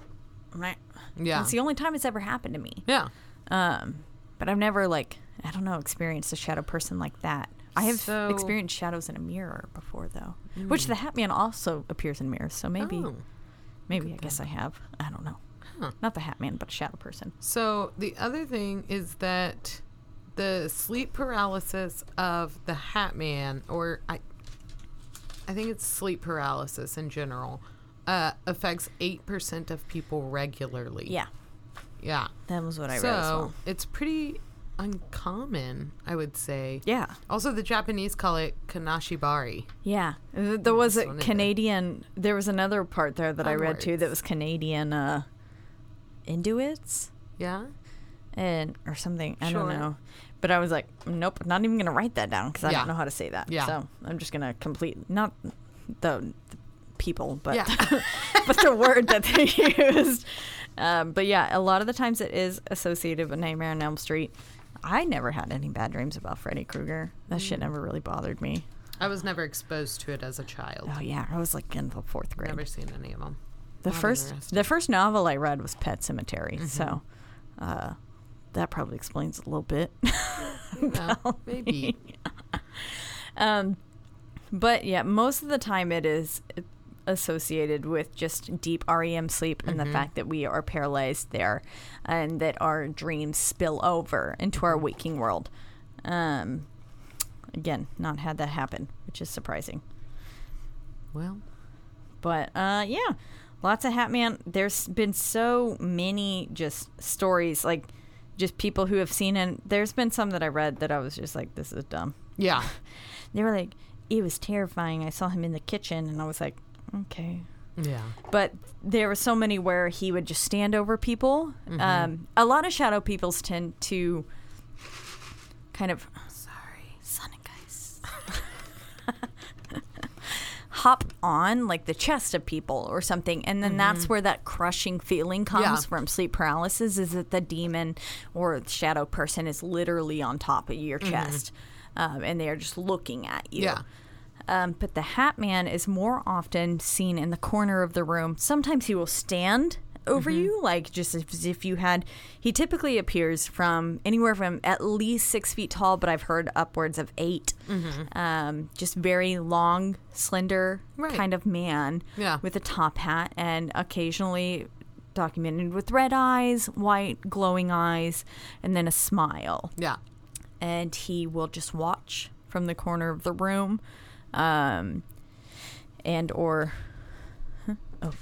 A: "Meh."
B: Yeah.
A: It's the only time it's ever happened to me.
B: Yeah.
A: Um, but I've never like I don't know experienced a shadow person like that. I have
B: So-
A: experienced shadows in a mirror before though, which the Hat Man also appears in mirrors. So maybe,
B: Oh.
A: maybe I guess I have. I don't know. Not the Hat Man, but a shadow person.
B: So the other thing is that the sleep paralysis of the Hat Man, or I, I think it's sleep paralysis in general, uh, affects 8% of people regularly.
A: Yeah,
B: Yeah.
A: that was what I
B: so
A: read as well.
B: it's pretty uncommon, I would say.
A: Yeah.
B: Also, the Japanese call it kanashibari.
A: Yeah, there was a
B: one of the-
A: Canadian. There was another part there that I read too that was Canadian uh, Inuits
B: Yeah.
A: and or something. I
B: Sure.
A: don't know, but I was like, nope, not even gonna write that down because I
B: Yeah.
A: don't know how to say that.
B: Yeah.
A: So I'm just gonna complete not the, the people, but
B: Yeah.
A: but the word that they used. Um, but yeah, a lot of the times it is associated with Nightmare on Elm Street. I never had any bad dreams about Freddy Krueger. That shit
B: Mm.
A: never really bothered me.
B: I was never exposed to it as a child.
A: Oh yeah, I was like in the fourth grade.
B: Never seen any of them.
A: The first the first novel I read was Pet Sematary, so uh, that probably explains a little bit.
B: maybe.
A: um, but yeah, most of the time it is associated with just deep REM sleep and the fact that we are paralyzed there, and that our dreams spill over into our waking world. Um, again, not had that happen, which is surprising.
B: Well,
A: But uh, yeah, lots of Hatman. There's been so many just stories, like just people who have seen it. There's been some that I read that I was just like, this is dumb.
B: yeah.
A: They were like, it was terrifying. I saw him in the kitchen, and I was like, okay.
B: Yeah.
A: But there were so many where he would just stand over people. Um, a lot of shadow peoples tend to kind of sorry, Sonic hop on like the chest of people or something, and then that's where that crushing feeling comes
B: Yeah.
A: from sleep paralysis. Is that the demon or the shadow person is literally on top of your chest, um, and they are just looking at you.
B: Yeah.
A: Um, but the Hat Man is more often seen in the corner of the room. Sometimes he will stand over you, like just as if you had. He typically appears from anywhere from at least six feet tall, but I've heard upwards of 8 Um, just very long, slender
B: Right.
A: kind of man
B: Yeah.
A: with a top hat, and occasionally documented with red eyes, white glowing eyes, and then a smile
B: Yeah.
A: and he will just watch from the corner of the room um and or oh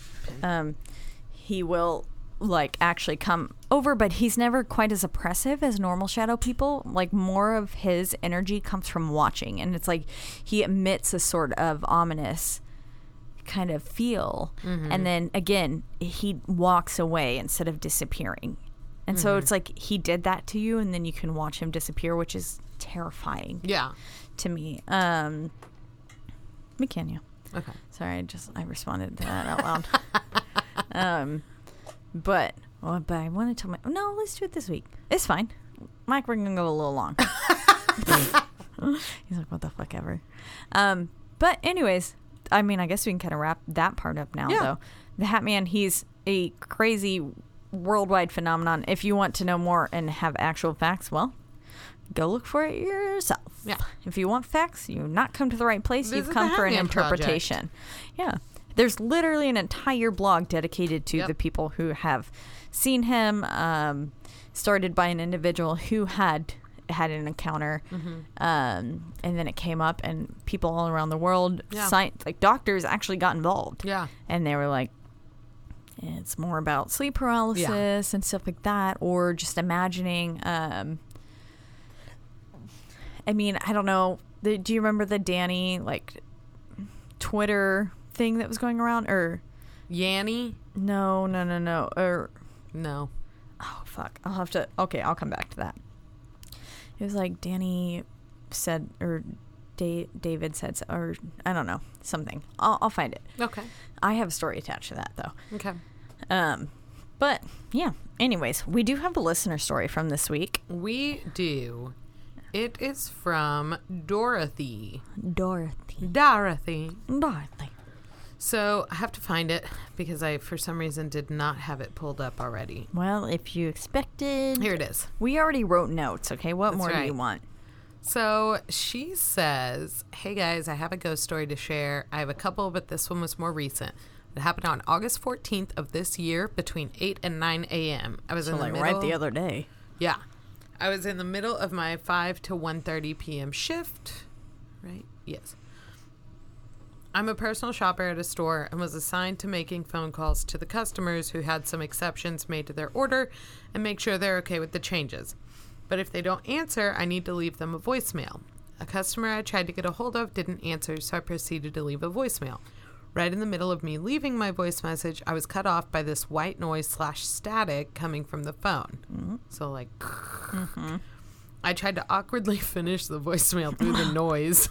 A: um he will like actually come over but he's never quite as oppressive as normal shadow people. Like more of his energy comes from watching and it's like he emits a sort of ominous kind of feel. And then again he walks away instead of disappearing. And so it's like he did that to you and then you can watch him disappear which is terrifying
B: Yeah.
A: to me. Um mckenna
B: Okay.
A: sorry i just i responded to that out loud. Um but well, but i want to tell my no let's do it this week. It's fine. Mike we're gonna go a little long. He's like what the fuck ever. Um but anyways i mean i guess we can kind of wrap that part up now
B: Yeah.
A: though. The hat man he's a crazy worldwide phenomenon. If you want to know more and have actual facts well go look for it yourself
B: Yeah.
A: if you want facts you've not come to the right place you've come for an
B: Hatman Project.
A: interpretation yeah there's literally an entire blog dedicated to
B: Yep.
A: the people who have seen him um, started by an individual who had had an encounter
B: Mm-hmm.
A: um, and then it came up and people all around the world
B: Yeah.
A: sci- like doctors actually got involved
B: Yeah.
A: and they were like it's more about sleep paralysis and stuff like that or just imagining um i mean i don't know the, do you remember the danny like twitter thing that was going around or
B: Yanny?
A: no no no no or
B: No.
A: oh fuck i'll have to okay i'll come back to that it was like danny said or da- david said or i don't know something I'll, I'll find it
B: Okay.
A: i have a story attached to that though
B: Okay.
A: um, but yeah. Anyways, we do have a listener story from this week.
B: We do. It is from Dorothy.
A: Dorothy.
B: Dorothy.
A: Dorothy.
B: So I have to find it because I, for some reason, did not have it pulled up already.
A: Well, if you expected,
B: Here it is.
A: we already wrote notes. Okay, what
B: That's
A: more do you want?
B: So she says, Hey guys, I have a ghost story to share. I have a couple, but this one was more recent. It happened on August 14th of this year between 8 and 9 a.m. I was in the
A: like
B: middle.
A: right the other day.
B: Yeah. I was in the middle of my 5 to 1:30 p.m. shift. Right? Yes. I'm a personal shopper at a store and was assigned to making phone calls to the customers who had some exceptions made to their order and make sure they're okay with the changes. But if they don't answer, I need to leave them a voicemail. A customer I tried to get a hold of didn't answer, so I proceeded to leave a voicemail. Right in the middle of me leaving my voice message, I was cut off by this white noise slash static coming from the phone. Mm-hmm. So, like, mm-hmm. I tried to awkwardly finish the voicemail through the noise.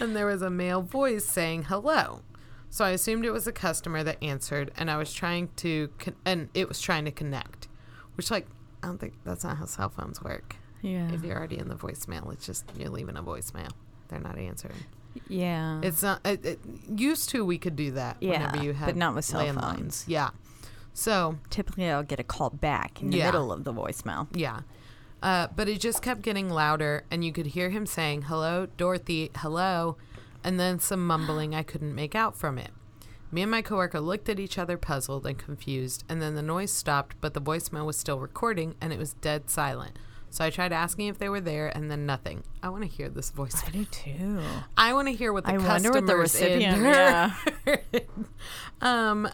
B: and there was a male voice saying hello. So I assumed it was a customer that answered, and I was trying to, con- and it was trying to connect, which, like, I don't think that's not how cell phones work.
A: Yeah.
B: If you're already in the voicemail, it's just you're leaving a voicemail. They're not answering.
A: Yeah.
B: It's not. It, it, used to we could do that.
A: Yeah,
B: whenever you had but
A: not with cell
B: landlines.
A: phones.
B: Yeah. So
A: Typically, I'll get a call back in the
B: Yeah.
A: middle of the voicemail.
B: Yeah. Uh, but it just kept getting louder, and you could hear him saying, Hello, Dorothy, hello, and then some mumbling I couldn't make out from it. Me and my coworker looked at each other, puzzled and confused, and then the noise stopped, but the voicemail was still recording, and it was dead silent. So I tried asking if they were there, and then nothing. I want to hear this voicemail.
A: I do too.
B: I want to hear what the
A: I
B: customers
A: wonder what the
B: in
A: recipient. Yeah.
B: um,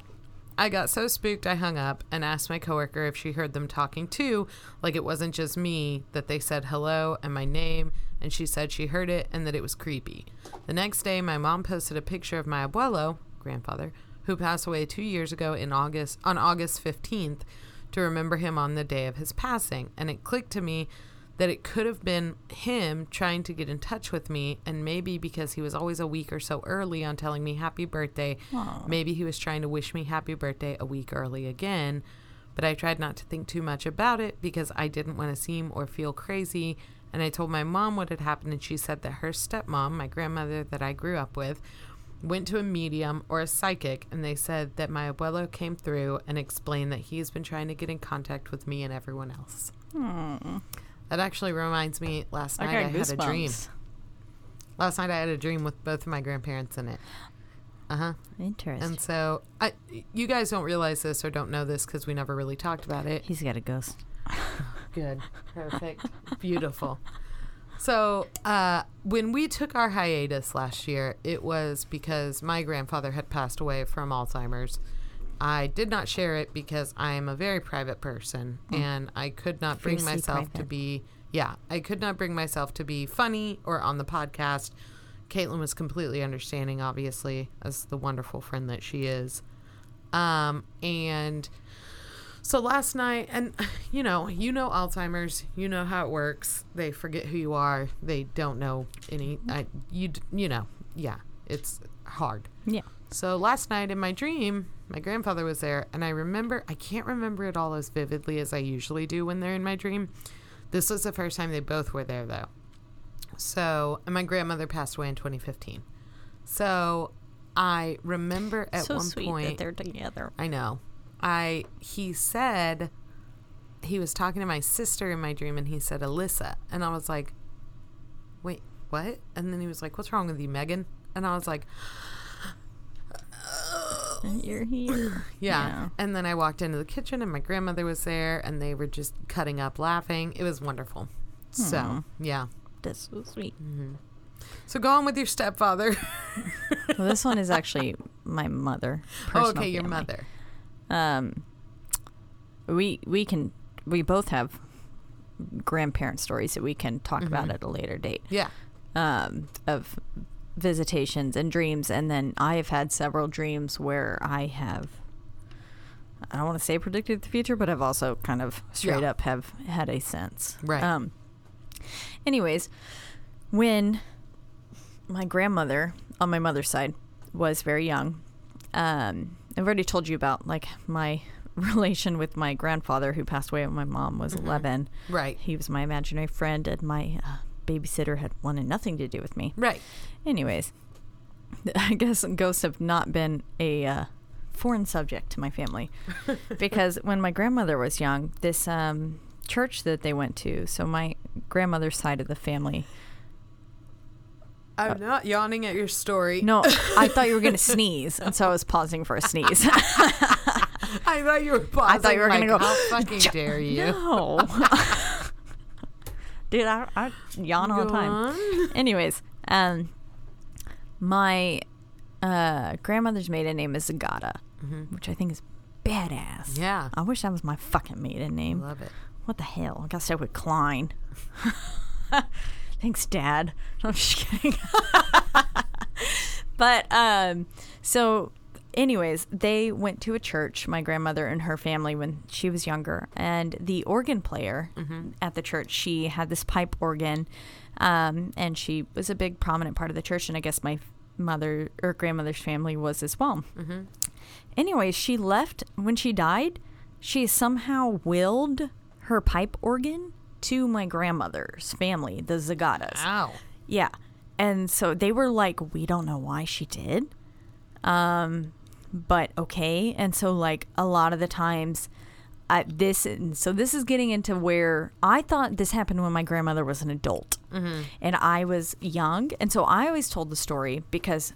B: I got so spooked I hung up and asked my coworker if she heard them talking too, like it wasn't just me, that they said hello and my name, and she said she heard it and that it was creepy. The next day, my mom posted a picture of my abuelo, grandfather, who passed away two years ago in August on August 15th to remember him on the day of his passing, and it clicked to me that it could have been him trying to get in touch with me and maybe because he was always a week or so early on telling me happy birthday. Maybe he was trying to wish me happy birthday a week early again. But i tried not to think too much about it because i didn't want to seem or feel crazy. And i told my mom what had happened and she said that her stepmom my grandmother that i grew up with went to a medium or a psychic and they said that my abuelo came through and explained that he's been trying to get in contact with me and everyone else that actually reminds me. Last
A: I
B: night I had a dream. Last night I had a dream with both of my grandparents in it. Uh huh.
A: Interesting.
B: And so I, you guys don't realize this or don't know this because we never really talked about it.
A: He's got a ghost.
B: Good. Perfect. Beautiful. So, uh, when we took our hiatus last year, it was because my grandfather had passed away from Alzheimer's. I did not share it because I am a very private person and I could not bring
A: Fiercely
B: myself to be, yeah, I could not bring myself to be funny or on the podcast. Caitlin was completely understanding, obviously, as the wonderful friend that she is. Um, and so last night, and you know, you know Alzheimer's, you know how it works. They forget who you are. They don't know any. I, you you know, yeah, it's hard.
A: Yeah.
B: So last night in my dream, my grandfather was there, and I remember I can't remember it all as vividly as I usually do when they're in my dream. This was the first time they both were there, though. So, and my grandmother passed away in 2015. So, I remember at
A: so
B: one point
A: that they're together.
B: I know. I he said he was talking to my sister in my dream and he said Alyssa and I was like wait, what? And then he was like, What's wrong with you, Megan? And I was like,
A: you're here.
B: yeah. And then I walked into the kitchen and my grandmother was there and they were just cutting up laughing. It was wonderful. So, yeah.
A: That's so sweet. Mm-hmm.
B: So go on with your stepfather.
A: Well, this one is actually my mother.
B: oh, okay, your
A: family.
B: mother.
A: Um, we we can we both have grandparent stories that we can talk about at a later date.
B: Yeah.
A: Um, of visitations and dreams, and then I have had several dreams where I have. I don't want to say predicted the future, but I've also kind of straight
B: Yeah.
A: up have had a sense.
B: Right.
A: Um. Anyways, when my grandmother on my mother's side was very young, um, I've already told you about like my relation with my grandfather who passed away when my mom was 11.
B: Right.
A: He was my imaginary friend, and my uh, babysitter had wanted nothing to do with me.
B: Right.
A: Anyways, I guess ghosts have not been a uh, foreign subject to my family because when my grandmother was young, this um, church that they went to, so my grandmother's side of the family.
B: I'm not yawning at your story.
A: No, I thought you were going to sneeze, and so I was pausing for a sneeze.
B: I thought you were pausing.
A: I thought you were
B: like,
A: going to go.
B: How fucking dare you?
A: No. Dude, I, I yawn all the time.
B: on.
A: Anyways, um, my uh, grandmother's maiden name is Zagata, which I think is badass.
B: Mm-hmm. Yeah.
A: I wish that was my fucking maiden name.
B: Love it.
A: What the hell? I got stuck with Klein. Thanks, Dad. I'm just kidding. but um, so, anyways, they went to a church. My grandmother and her family when she was younger, and the organ player at the church, she had this pipe organ, um, and she was a big prominent part of the church. And I guess my mother or grandmother's family was as well. Anyways, she left when she died. She somehow willed her pipe organ to my grandmother's family, the Zagatas.
B: Ow.
A: Yeah. And so they were like, we don't know why she did. Um, but okay. And so like a lot of the times I, this and so this is getting into where I thought this happened when my grandmother was an adult and I was young. And so I always told the story because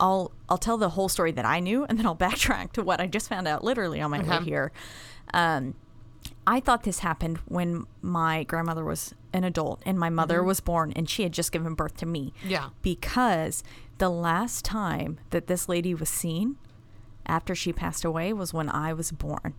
A: I'll I'll tell the whole story that I knew and then I'll backtrack to what I just found out literally on my way here. Um, I thought this happened when my grandmother was an adult and my mother mm-hmm. was born and she had just given birth to me.
B: Yeah.
A: Because the last time that this lady was seen after she passed away was when I was born.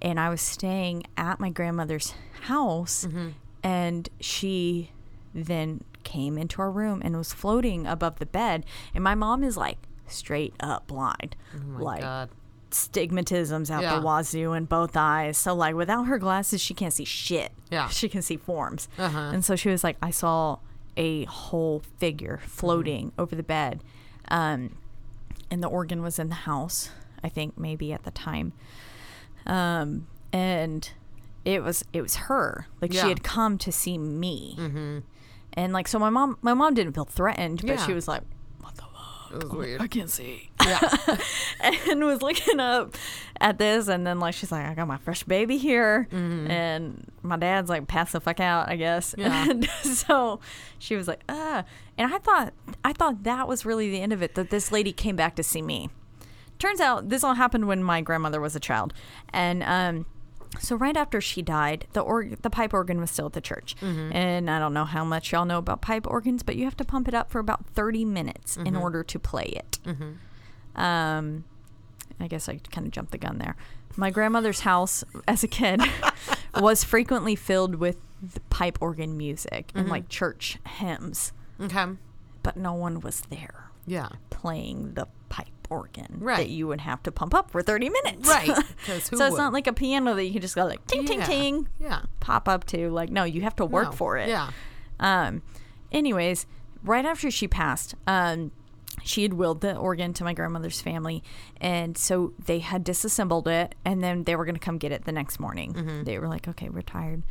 A: And I was staying at my grandmother's house mm-hmm. and she then came into our room and was floating above the bed and my mom is like straight up blind. Oh like
B: God.
A: Stigmatisms out
B: Yeah.
A: the wazoo in both eyes. So like without her glasses, she can't see shit.
B: Yeah.
A: she can see forms.
B: Uh-huh.
A: And so she was like, I saw a whole figure floating
B: Mm-hmm.
A: over the bed, um, and the organ was in the house. I think maybe at the time, um, and it was it was her. Like
B: Yeah.
A: she had come to see me, and like so my mom my mom didn't feel threatened, but
B: Yeah.
A: she was like.
B: It was weird.
A: I can't see.
B: Yeah.
A: and was looking up at this and then like she's like i got my fresh baby here and my dad's like pass the fuck out i guess
B: Mm-hmm. Yeah.
A: and so she was like ah and i thought i thought that was really the end of it that this lady came back to see me turns out this all happened when my grandmother was a child and um so right after she died, the org- the pipe organ was still at the church, mm-hmm. and I don't know how much y'all know about pipe organs, but you have to pump it up for about thirty minutes in mm-hmm. order to play it. Mm-hmm. Um, I guess I kind of jumped the gun there. My grandmother's house as a kid was frequently filled with pipe organ music and like church hymns,
B: Okay.
A: but no one was there
B: Yeah.
A: playing the pipe organ that you would have to pump up for 30 minutes.
B: Right. who
A: so it's
B: would?
A: not like a piano that you can just go like ting, ting,
B: Yeah.
A: ting,
B: Yeah.
A: pop up to. Like, no, you have to work
B: No.
A: for it.
B: Yeah.
A: Um, anyways, right after she passed, um, she had willed the organ to my grandmother's family, and so they had disassembled it, and then they were going to come get it the next morning.
B: Mm-hmm.
A: They were like, "Okay, we're tired,"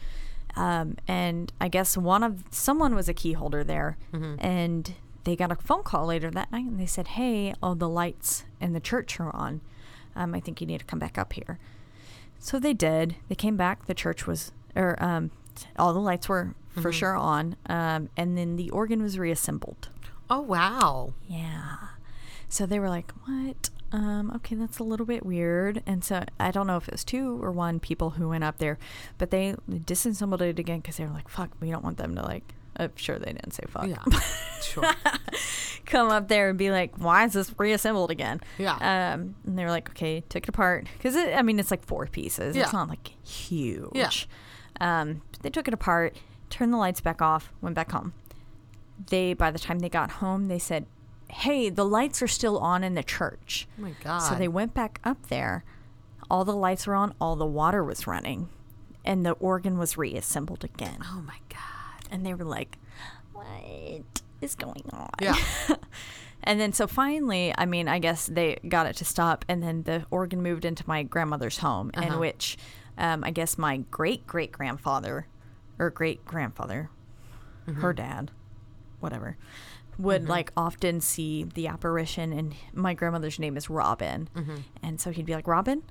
A: um, and I guess one of someone was a key holder there,
B: Mm-hmm.
A: and they got a phone call later that night, and they said, "Hey, all the lights in the church are on. Um, I think you need to come back up here." So they did. They came back. The church was, or um, all the lights were for sure on. Um, and then the organ was reassembled.
B: Oh wow.
A: Yeah. So they were like, "What? Um, okay, that's a little bit weird." And so I don't know if it was two or one people who went up there, but they disassembled it again because they were like, "Fuck, we don't want them to like." I'm sure they didn't say fuck.
B: Yeah. Sure.
A: Come up there and be like, "Why is this reassembled again?"
B: Yeah.
A: Um, and they were like, "Okay, took it apart because it, I mean it's like four pieces.
B: Yeah.
A: It's not like huge."
B: Yeah.
A: Um, they took it apart, turned the lights back off, went back home. They by the time they got home, they said, "Hey, the lights are still on in the church."
B: Oh my god.
A: So they went back up there. All the lights were on, all the water was running, and the organ was reassembled again.
B: Oh my god.
A: And they were like, "What is going on?"
B: Yeah.
A: and then so finally, I mean, I guess they got it to stop, and then the organ moved into my grandmother's home,
B: Uh-huh.
A: in which um, I guess my great great grandfather or great grandfather,
B: Mm-hmm.
A: her dad, whatever, would like often see the apparition, and my grandmother's name is Robin,
B: Mm-hmm.
A: and so he'd be like, "Robin,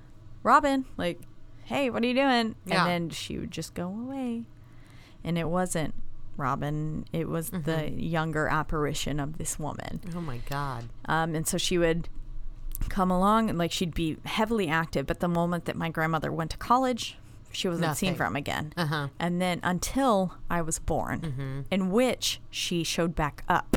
A: Robin, like, hey, what are you doing?"
B: Yeah.
A: And then she would just go away, and it wasn't. Robin, it was
B: Mm-hmm.
A: the younger apparition of this woman.
B: Oh my god.
A: Um, and so she would come along and like she'd be heavily active. But the moment that my grandmother went to college, she wasn't seen from again.
B: Uh-huh.
A: And then until I was born, in which she showed back up.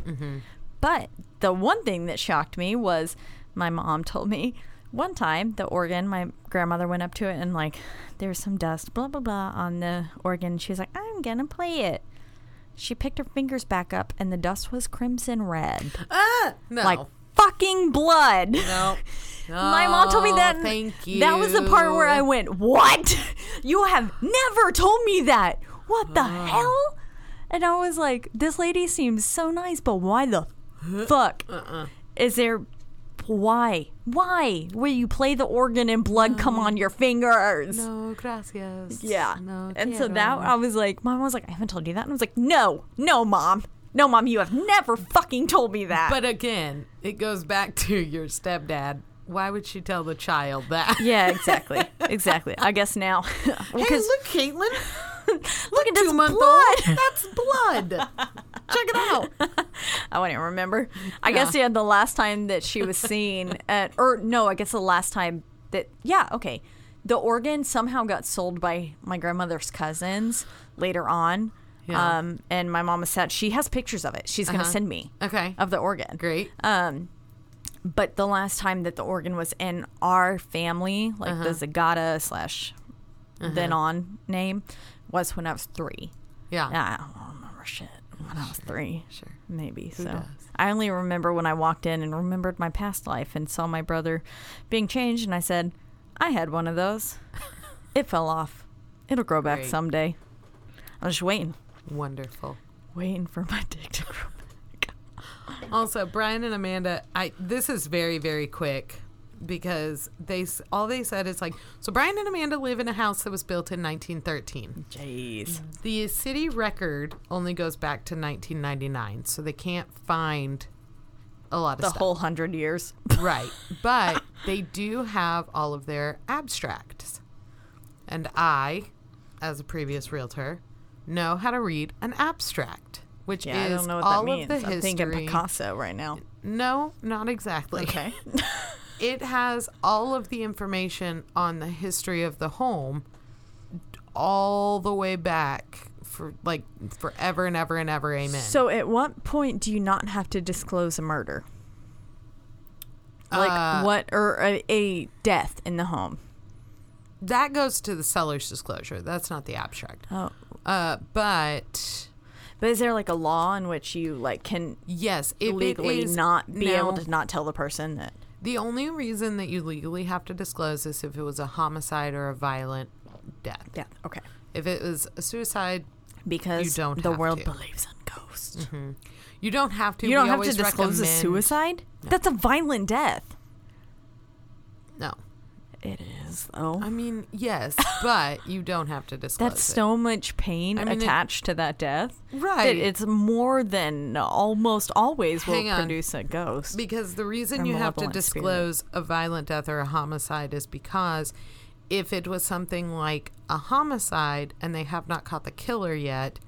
A: but the one thing that shocked me was my mom told me one time the organ, my grandmother went up to it and like there was some dust, blah blah blah, on the organ. She was like, "I'm gonna play it." She picked her fingers back up, and the dust was crimson red,
B: Ah, no.
A: like fucking blood.
B: no.
A: My mom told me that.
B: Thank you.
A: That was the part where I went, "What? You have never told me that. What the hell?" And I was like, "This lady seems so nice, but why the fuck
B: Uh-uh.
A: is there? Why? Why? Where you play the organ and blood come on your fingers?"
B: No, gracias.
A: Yeah.
B: No,
A: and so that. I was like, Mom was like, "I haven't told you that," and I was like, "No, no, Mom, no, Mom, you have never fucking told me that."
B: But again, it goes back to your stepdad. Why would she tell the child that?
A: yeah, exactly, exactly. I guess now,
B: Hey, look, Caitlin.
A: look at this blood.
B: old. That's blood. Check it out.
A: I wouldn't remember. I guess yeah, the last time that she was seen at, or no, I guess the last time that, yeah, okay. The organ somehow got sold by my grandmother's cousins later on.
B: Yeah.
A: Um, and my mama said she has pictures of it. She's going to
B: Uh-huh.
A: send me
B: Okay.
A: of the organ.
B: Great.
A: Um, but the last time that the organ was in our family, like
B: Uh-huh.
A: the Zagata slash then on name, was when I was three.
B: Yeah.
A: I don't remember shit when I was three.
B: Sure.
A: Maybe. so
B: does?
A: I only remember when I walked in and remembered my past life and saw my brother being changed, and I said, I had one of those. it fell off. It'll grow back
B: Great.
A: someday. I was just waiting,
B: Wonderful.
A: waiting for my dick to grow back.
B: Also, Brian and Amanda, I this is very very quick because they all they said is like so Brian and Amanda live in a house that was built in 1913.
A: Jeez.
B: The city record only goes back to 1999, so they can't find a lot of
A: The
B: stuff.
A: whole hundred years.
B: right, but they do have all of their abstracts. And I, as a previous realtor, know how to read an abstract, which
A: Yeah, I
B: is
A: don't know what
B: all
A: that means.
B: of the
A: I'm thinking. Picasso right now.
B: No, not exactly.
A: Okay.
B: it has all of the information on the history of the home all the way back for like forever and ever and ever amen
A: So, at what point do you not have to disclose a murder? Like
B: Uh,
A: what, or a, a death in the home?
B: that goes to the seller's disclosure that's not the abstract
A: Oh,
B: uh but
A: but is there like a law in which you like can
B: yes it
A: legally
B: is
A: not be able to not tell the person that?
B: The only reason that you legally have to disclose is if it was a homicide or a violent death
A: Yeah. Okay.
B: if it was a suicide
A: Because
B: You don't
A: the world
B: to.
A: believes in ghosts. Mm-hmm.
B: you don't have to
A: You don't
B: We
A: have to disclose a suicide. That's a violent death.
B: no
A: It is though.
B: I mean, yes, but you don't have to disclose
A: That's
B: it.
A: so much pain
B: I mean, it-
A: attached to that death.
B: Right.
A: That it's more than almost always will
B: Hang on.
A: produce a ghost.
B: because the reason you have to
A: malevolent spirit.
B: disclose a violent death or a homicide is because if it was something like a homicide and they have not caught the killer yet,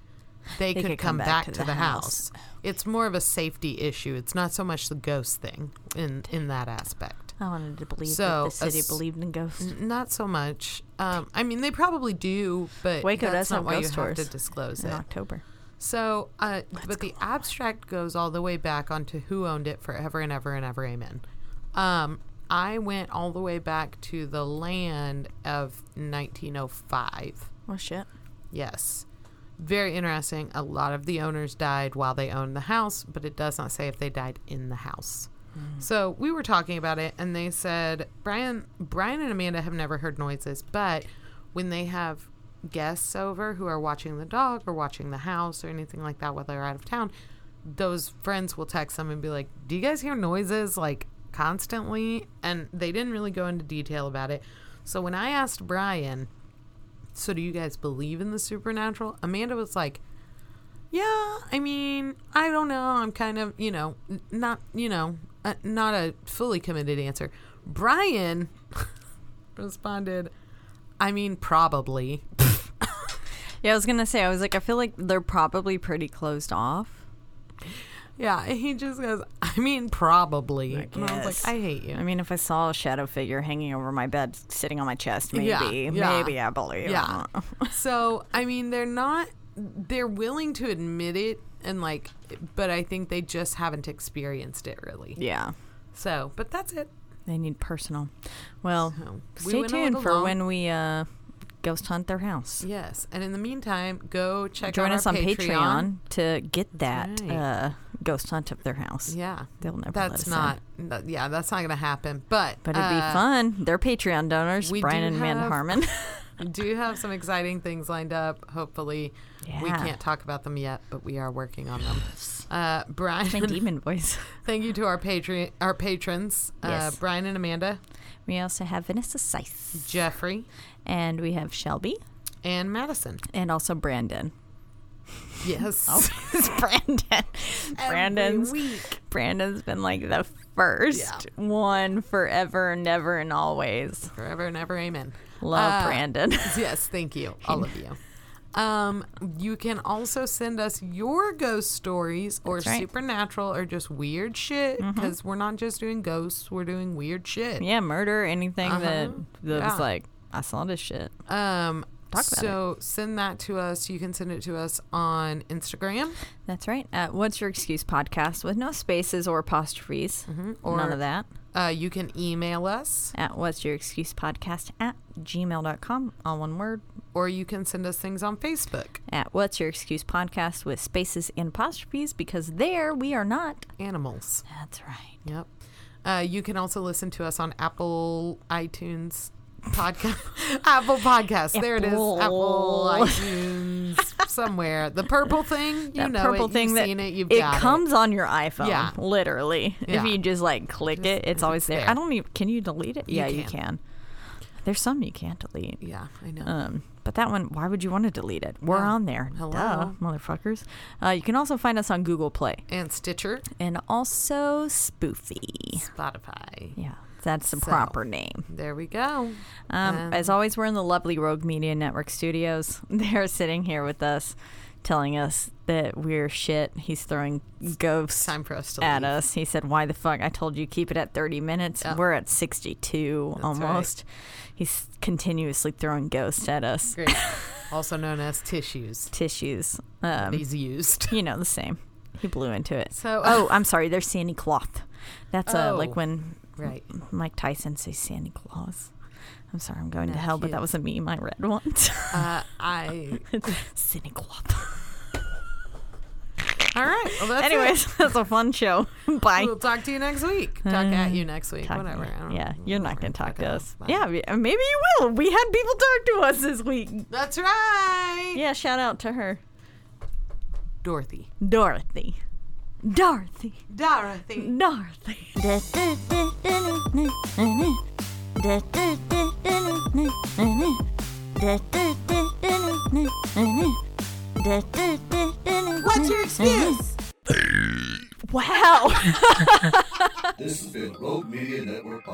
B: they, could, come, back, to, the, house. It's more of a safety issue. It's not so much the ghost thing in in that aspect.
A: I wanted to believe
B: So,
A: that the city believed in ghosts.
B: Not so much. Um, I mean, they probably do, but
A: Waco
B: that's
A: does
B: not
A: have
B: why
A: ghost
B: you have to disclose
A: in
B: it.
A: October.
B: So, uh, but the abstract goes all the way back onto who owned it forever and ever and ever, amen. Um, I went all the way back to the land of 1905.
A: Oh shit.
B: Yes. Very interesting. A lot of the owners died while they owned the house, but it does not say if they died in the house. Mm-hmm. So we were talking about it, and they said Brian, Brian and Amanda have never heard noises, but when they have guests over who are watching the dog or watching the house or anything like that while they're out of town, those friends will text them and be like, "Do you guys hear noises like constantly?" And they didn't really go into detail about it. So when I asked Brian, so do you guys believe in the supernatural? Amanda was like, yeah, I mean, I don't know. I'm kind of, you know, not, you know, uh, not a fully committed answer. Brian responded, I mean, probably.
A: Yeah, I was gonna say. I was like, I feel like they're probably pretty closed off.
B: Yeah, he just goes, I mean, probably. and I was like, I hate you.
A: I mean, if I saw a shadow figure hanging over my bed, sitting on my chest, maybe,
B: Yeah, yeah.
A: maybe I believe.
B: Yeah. so, I mean, they're not, they're willing to admit it and like, but I think they just haven't experienced it really.
A: Yeah.
B: So, but that's it.
A: They need personal. Well,
B: So, we
A: stay tuned for
B: long.
A: when we uh, ghost hunt their house.
B: Yes, and in the meantime, go check
A: Join
B: out
A: us
B: our
A: on Patreon. to get that
B: right.
A: uh, ghost hunt of their house.
B: Yeah,
A: They'll never let
B: that's not.
A: in.
B: yeah, that's not going to happen. But
A: But it'd be
B: uh,
A: fun. They're Patreon donors, Brian and Amanda
B: have-
A: Harmon.
B: We do have some exciting things lined up. Hopefully, we can't talk about them yet, but we are working on them. Uh, Brian,
A: My demon voice.
B: thank you to our patron, our patrons, uh,
A: Yes.
B: Brian and Amanda,
A: We also have Vanessa Seiss.
B: Jeffrey,
A: And we have Shelby.
B: and Madison.
A: And also Brandon.
B: Yes,
A: It's Brandon. Brandon's week. Brandon's been like the first one forever and ever and always.
B: forever and ever, amen.
A: Love
B: Uh,
A: Brandon.
B: yes, thank you, all of you. Um, you can also send us your ghost stories or
A: right. Mm-hmm.
B: supernatural or just weird shit because we're not just doing ghosts, we're doing weird shit.
A: yeah, murder, anything that,
B: Uh-huh.
A: that
B: Yeah.
A: was like, I saw this shit.
B: Um,
A: Talk about
B: so send that to us. You can send it to us on Instagram.
A: That's right. At What's Your Excuse podcast with no spaces or apostrophes.
B: Or-
A: None of that.
B: Uh, you can email us,
A: At What's Your Excuse podcast at gmail.com. All one word.
B: or you can send us things on Facebook.
A: At What's Your Excuse podcast with spaces and apostrophes because there we are not.
B: Animals.
A: That's right.
B: Yep. Uh, you can also listen to us on Apple iTunes podcast. Apple Podcasts. There it is.
A: Apple.
B: Apple iTunes somewhere. The purple thing. You
A: that
B: know
A: purple
B: it.
A: thing
B: You've
A: that
B: seen it. You've
A: it
B: got
A: comes on your iPhone.
B: Yeah.
A: literally.
B: Yeah.
A: If you just like click it, it's always there.
B: there.
A: I don't even. Can you delete it?
B: You
A: yeah, you
B: can.
A: can. There's some you can't delete.
B: Yeah, I know.
A: Um, but that one, why would you want to delete it? We're
B: Yeah.
A: on there.
B: Hello.
A: Duh, motherfuckers. Uh, you can also find us on Google Play
B: and Stitcher,
A: and also Spoofy.
B: Spotify.
A: Yeah, that's the
B: So.
A: proper name.
B: There we go.
A: Um,
B: Um,
A: as always, we're in the lovely Rogue Media Network studios. They're sitting here with us, telling us that we're shit. He's throwing ghosts
B: Time for us to
A: at
B: leave.
A: us. He said, "Why the fuck? I told you keep it at 30 minutes.
B: Yeah.
A: We're at 62
B: That's
A: almost." He's continuously throwing ghosts at us.
B: Great. also known as tissues.
A: Tissues. Um,
B: He's used.
A: you know the same. He blew into it.
B: So-
A: oh, I'm sorry. There's Sandy Cloth. That's uh,
B: Oh.
A: like when
B: Right.
A: Mike Tyson says Sandy Claus. I'm sorry, I'm going to
B: Not
A: hell, but that was a meme I read once.
B: Uh, I.
A: Sandy Cloth.
B: All right. Well, that's it.
A: Anyways, that's a fun show. Bye.
B: We'll talk to you next week. Talk at you next week. Whatever. I don't
A: yeah, you're not going to talk to us.
B: Bye.
A: Yeah, uh, maybe you will. We had people talk to us this week.
B: That's right.
A: Yeah, shout out to her.
B: Dorothy.
A: Dorothy. Dorothy.
B: Dorothy.
A: Dorothy.
B: What's your excuse?
A: Wow.
E: This has been a Rogue Media Network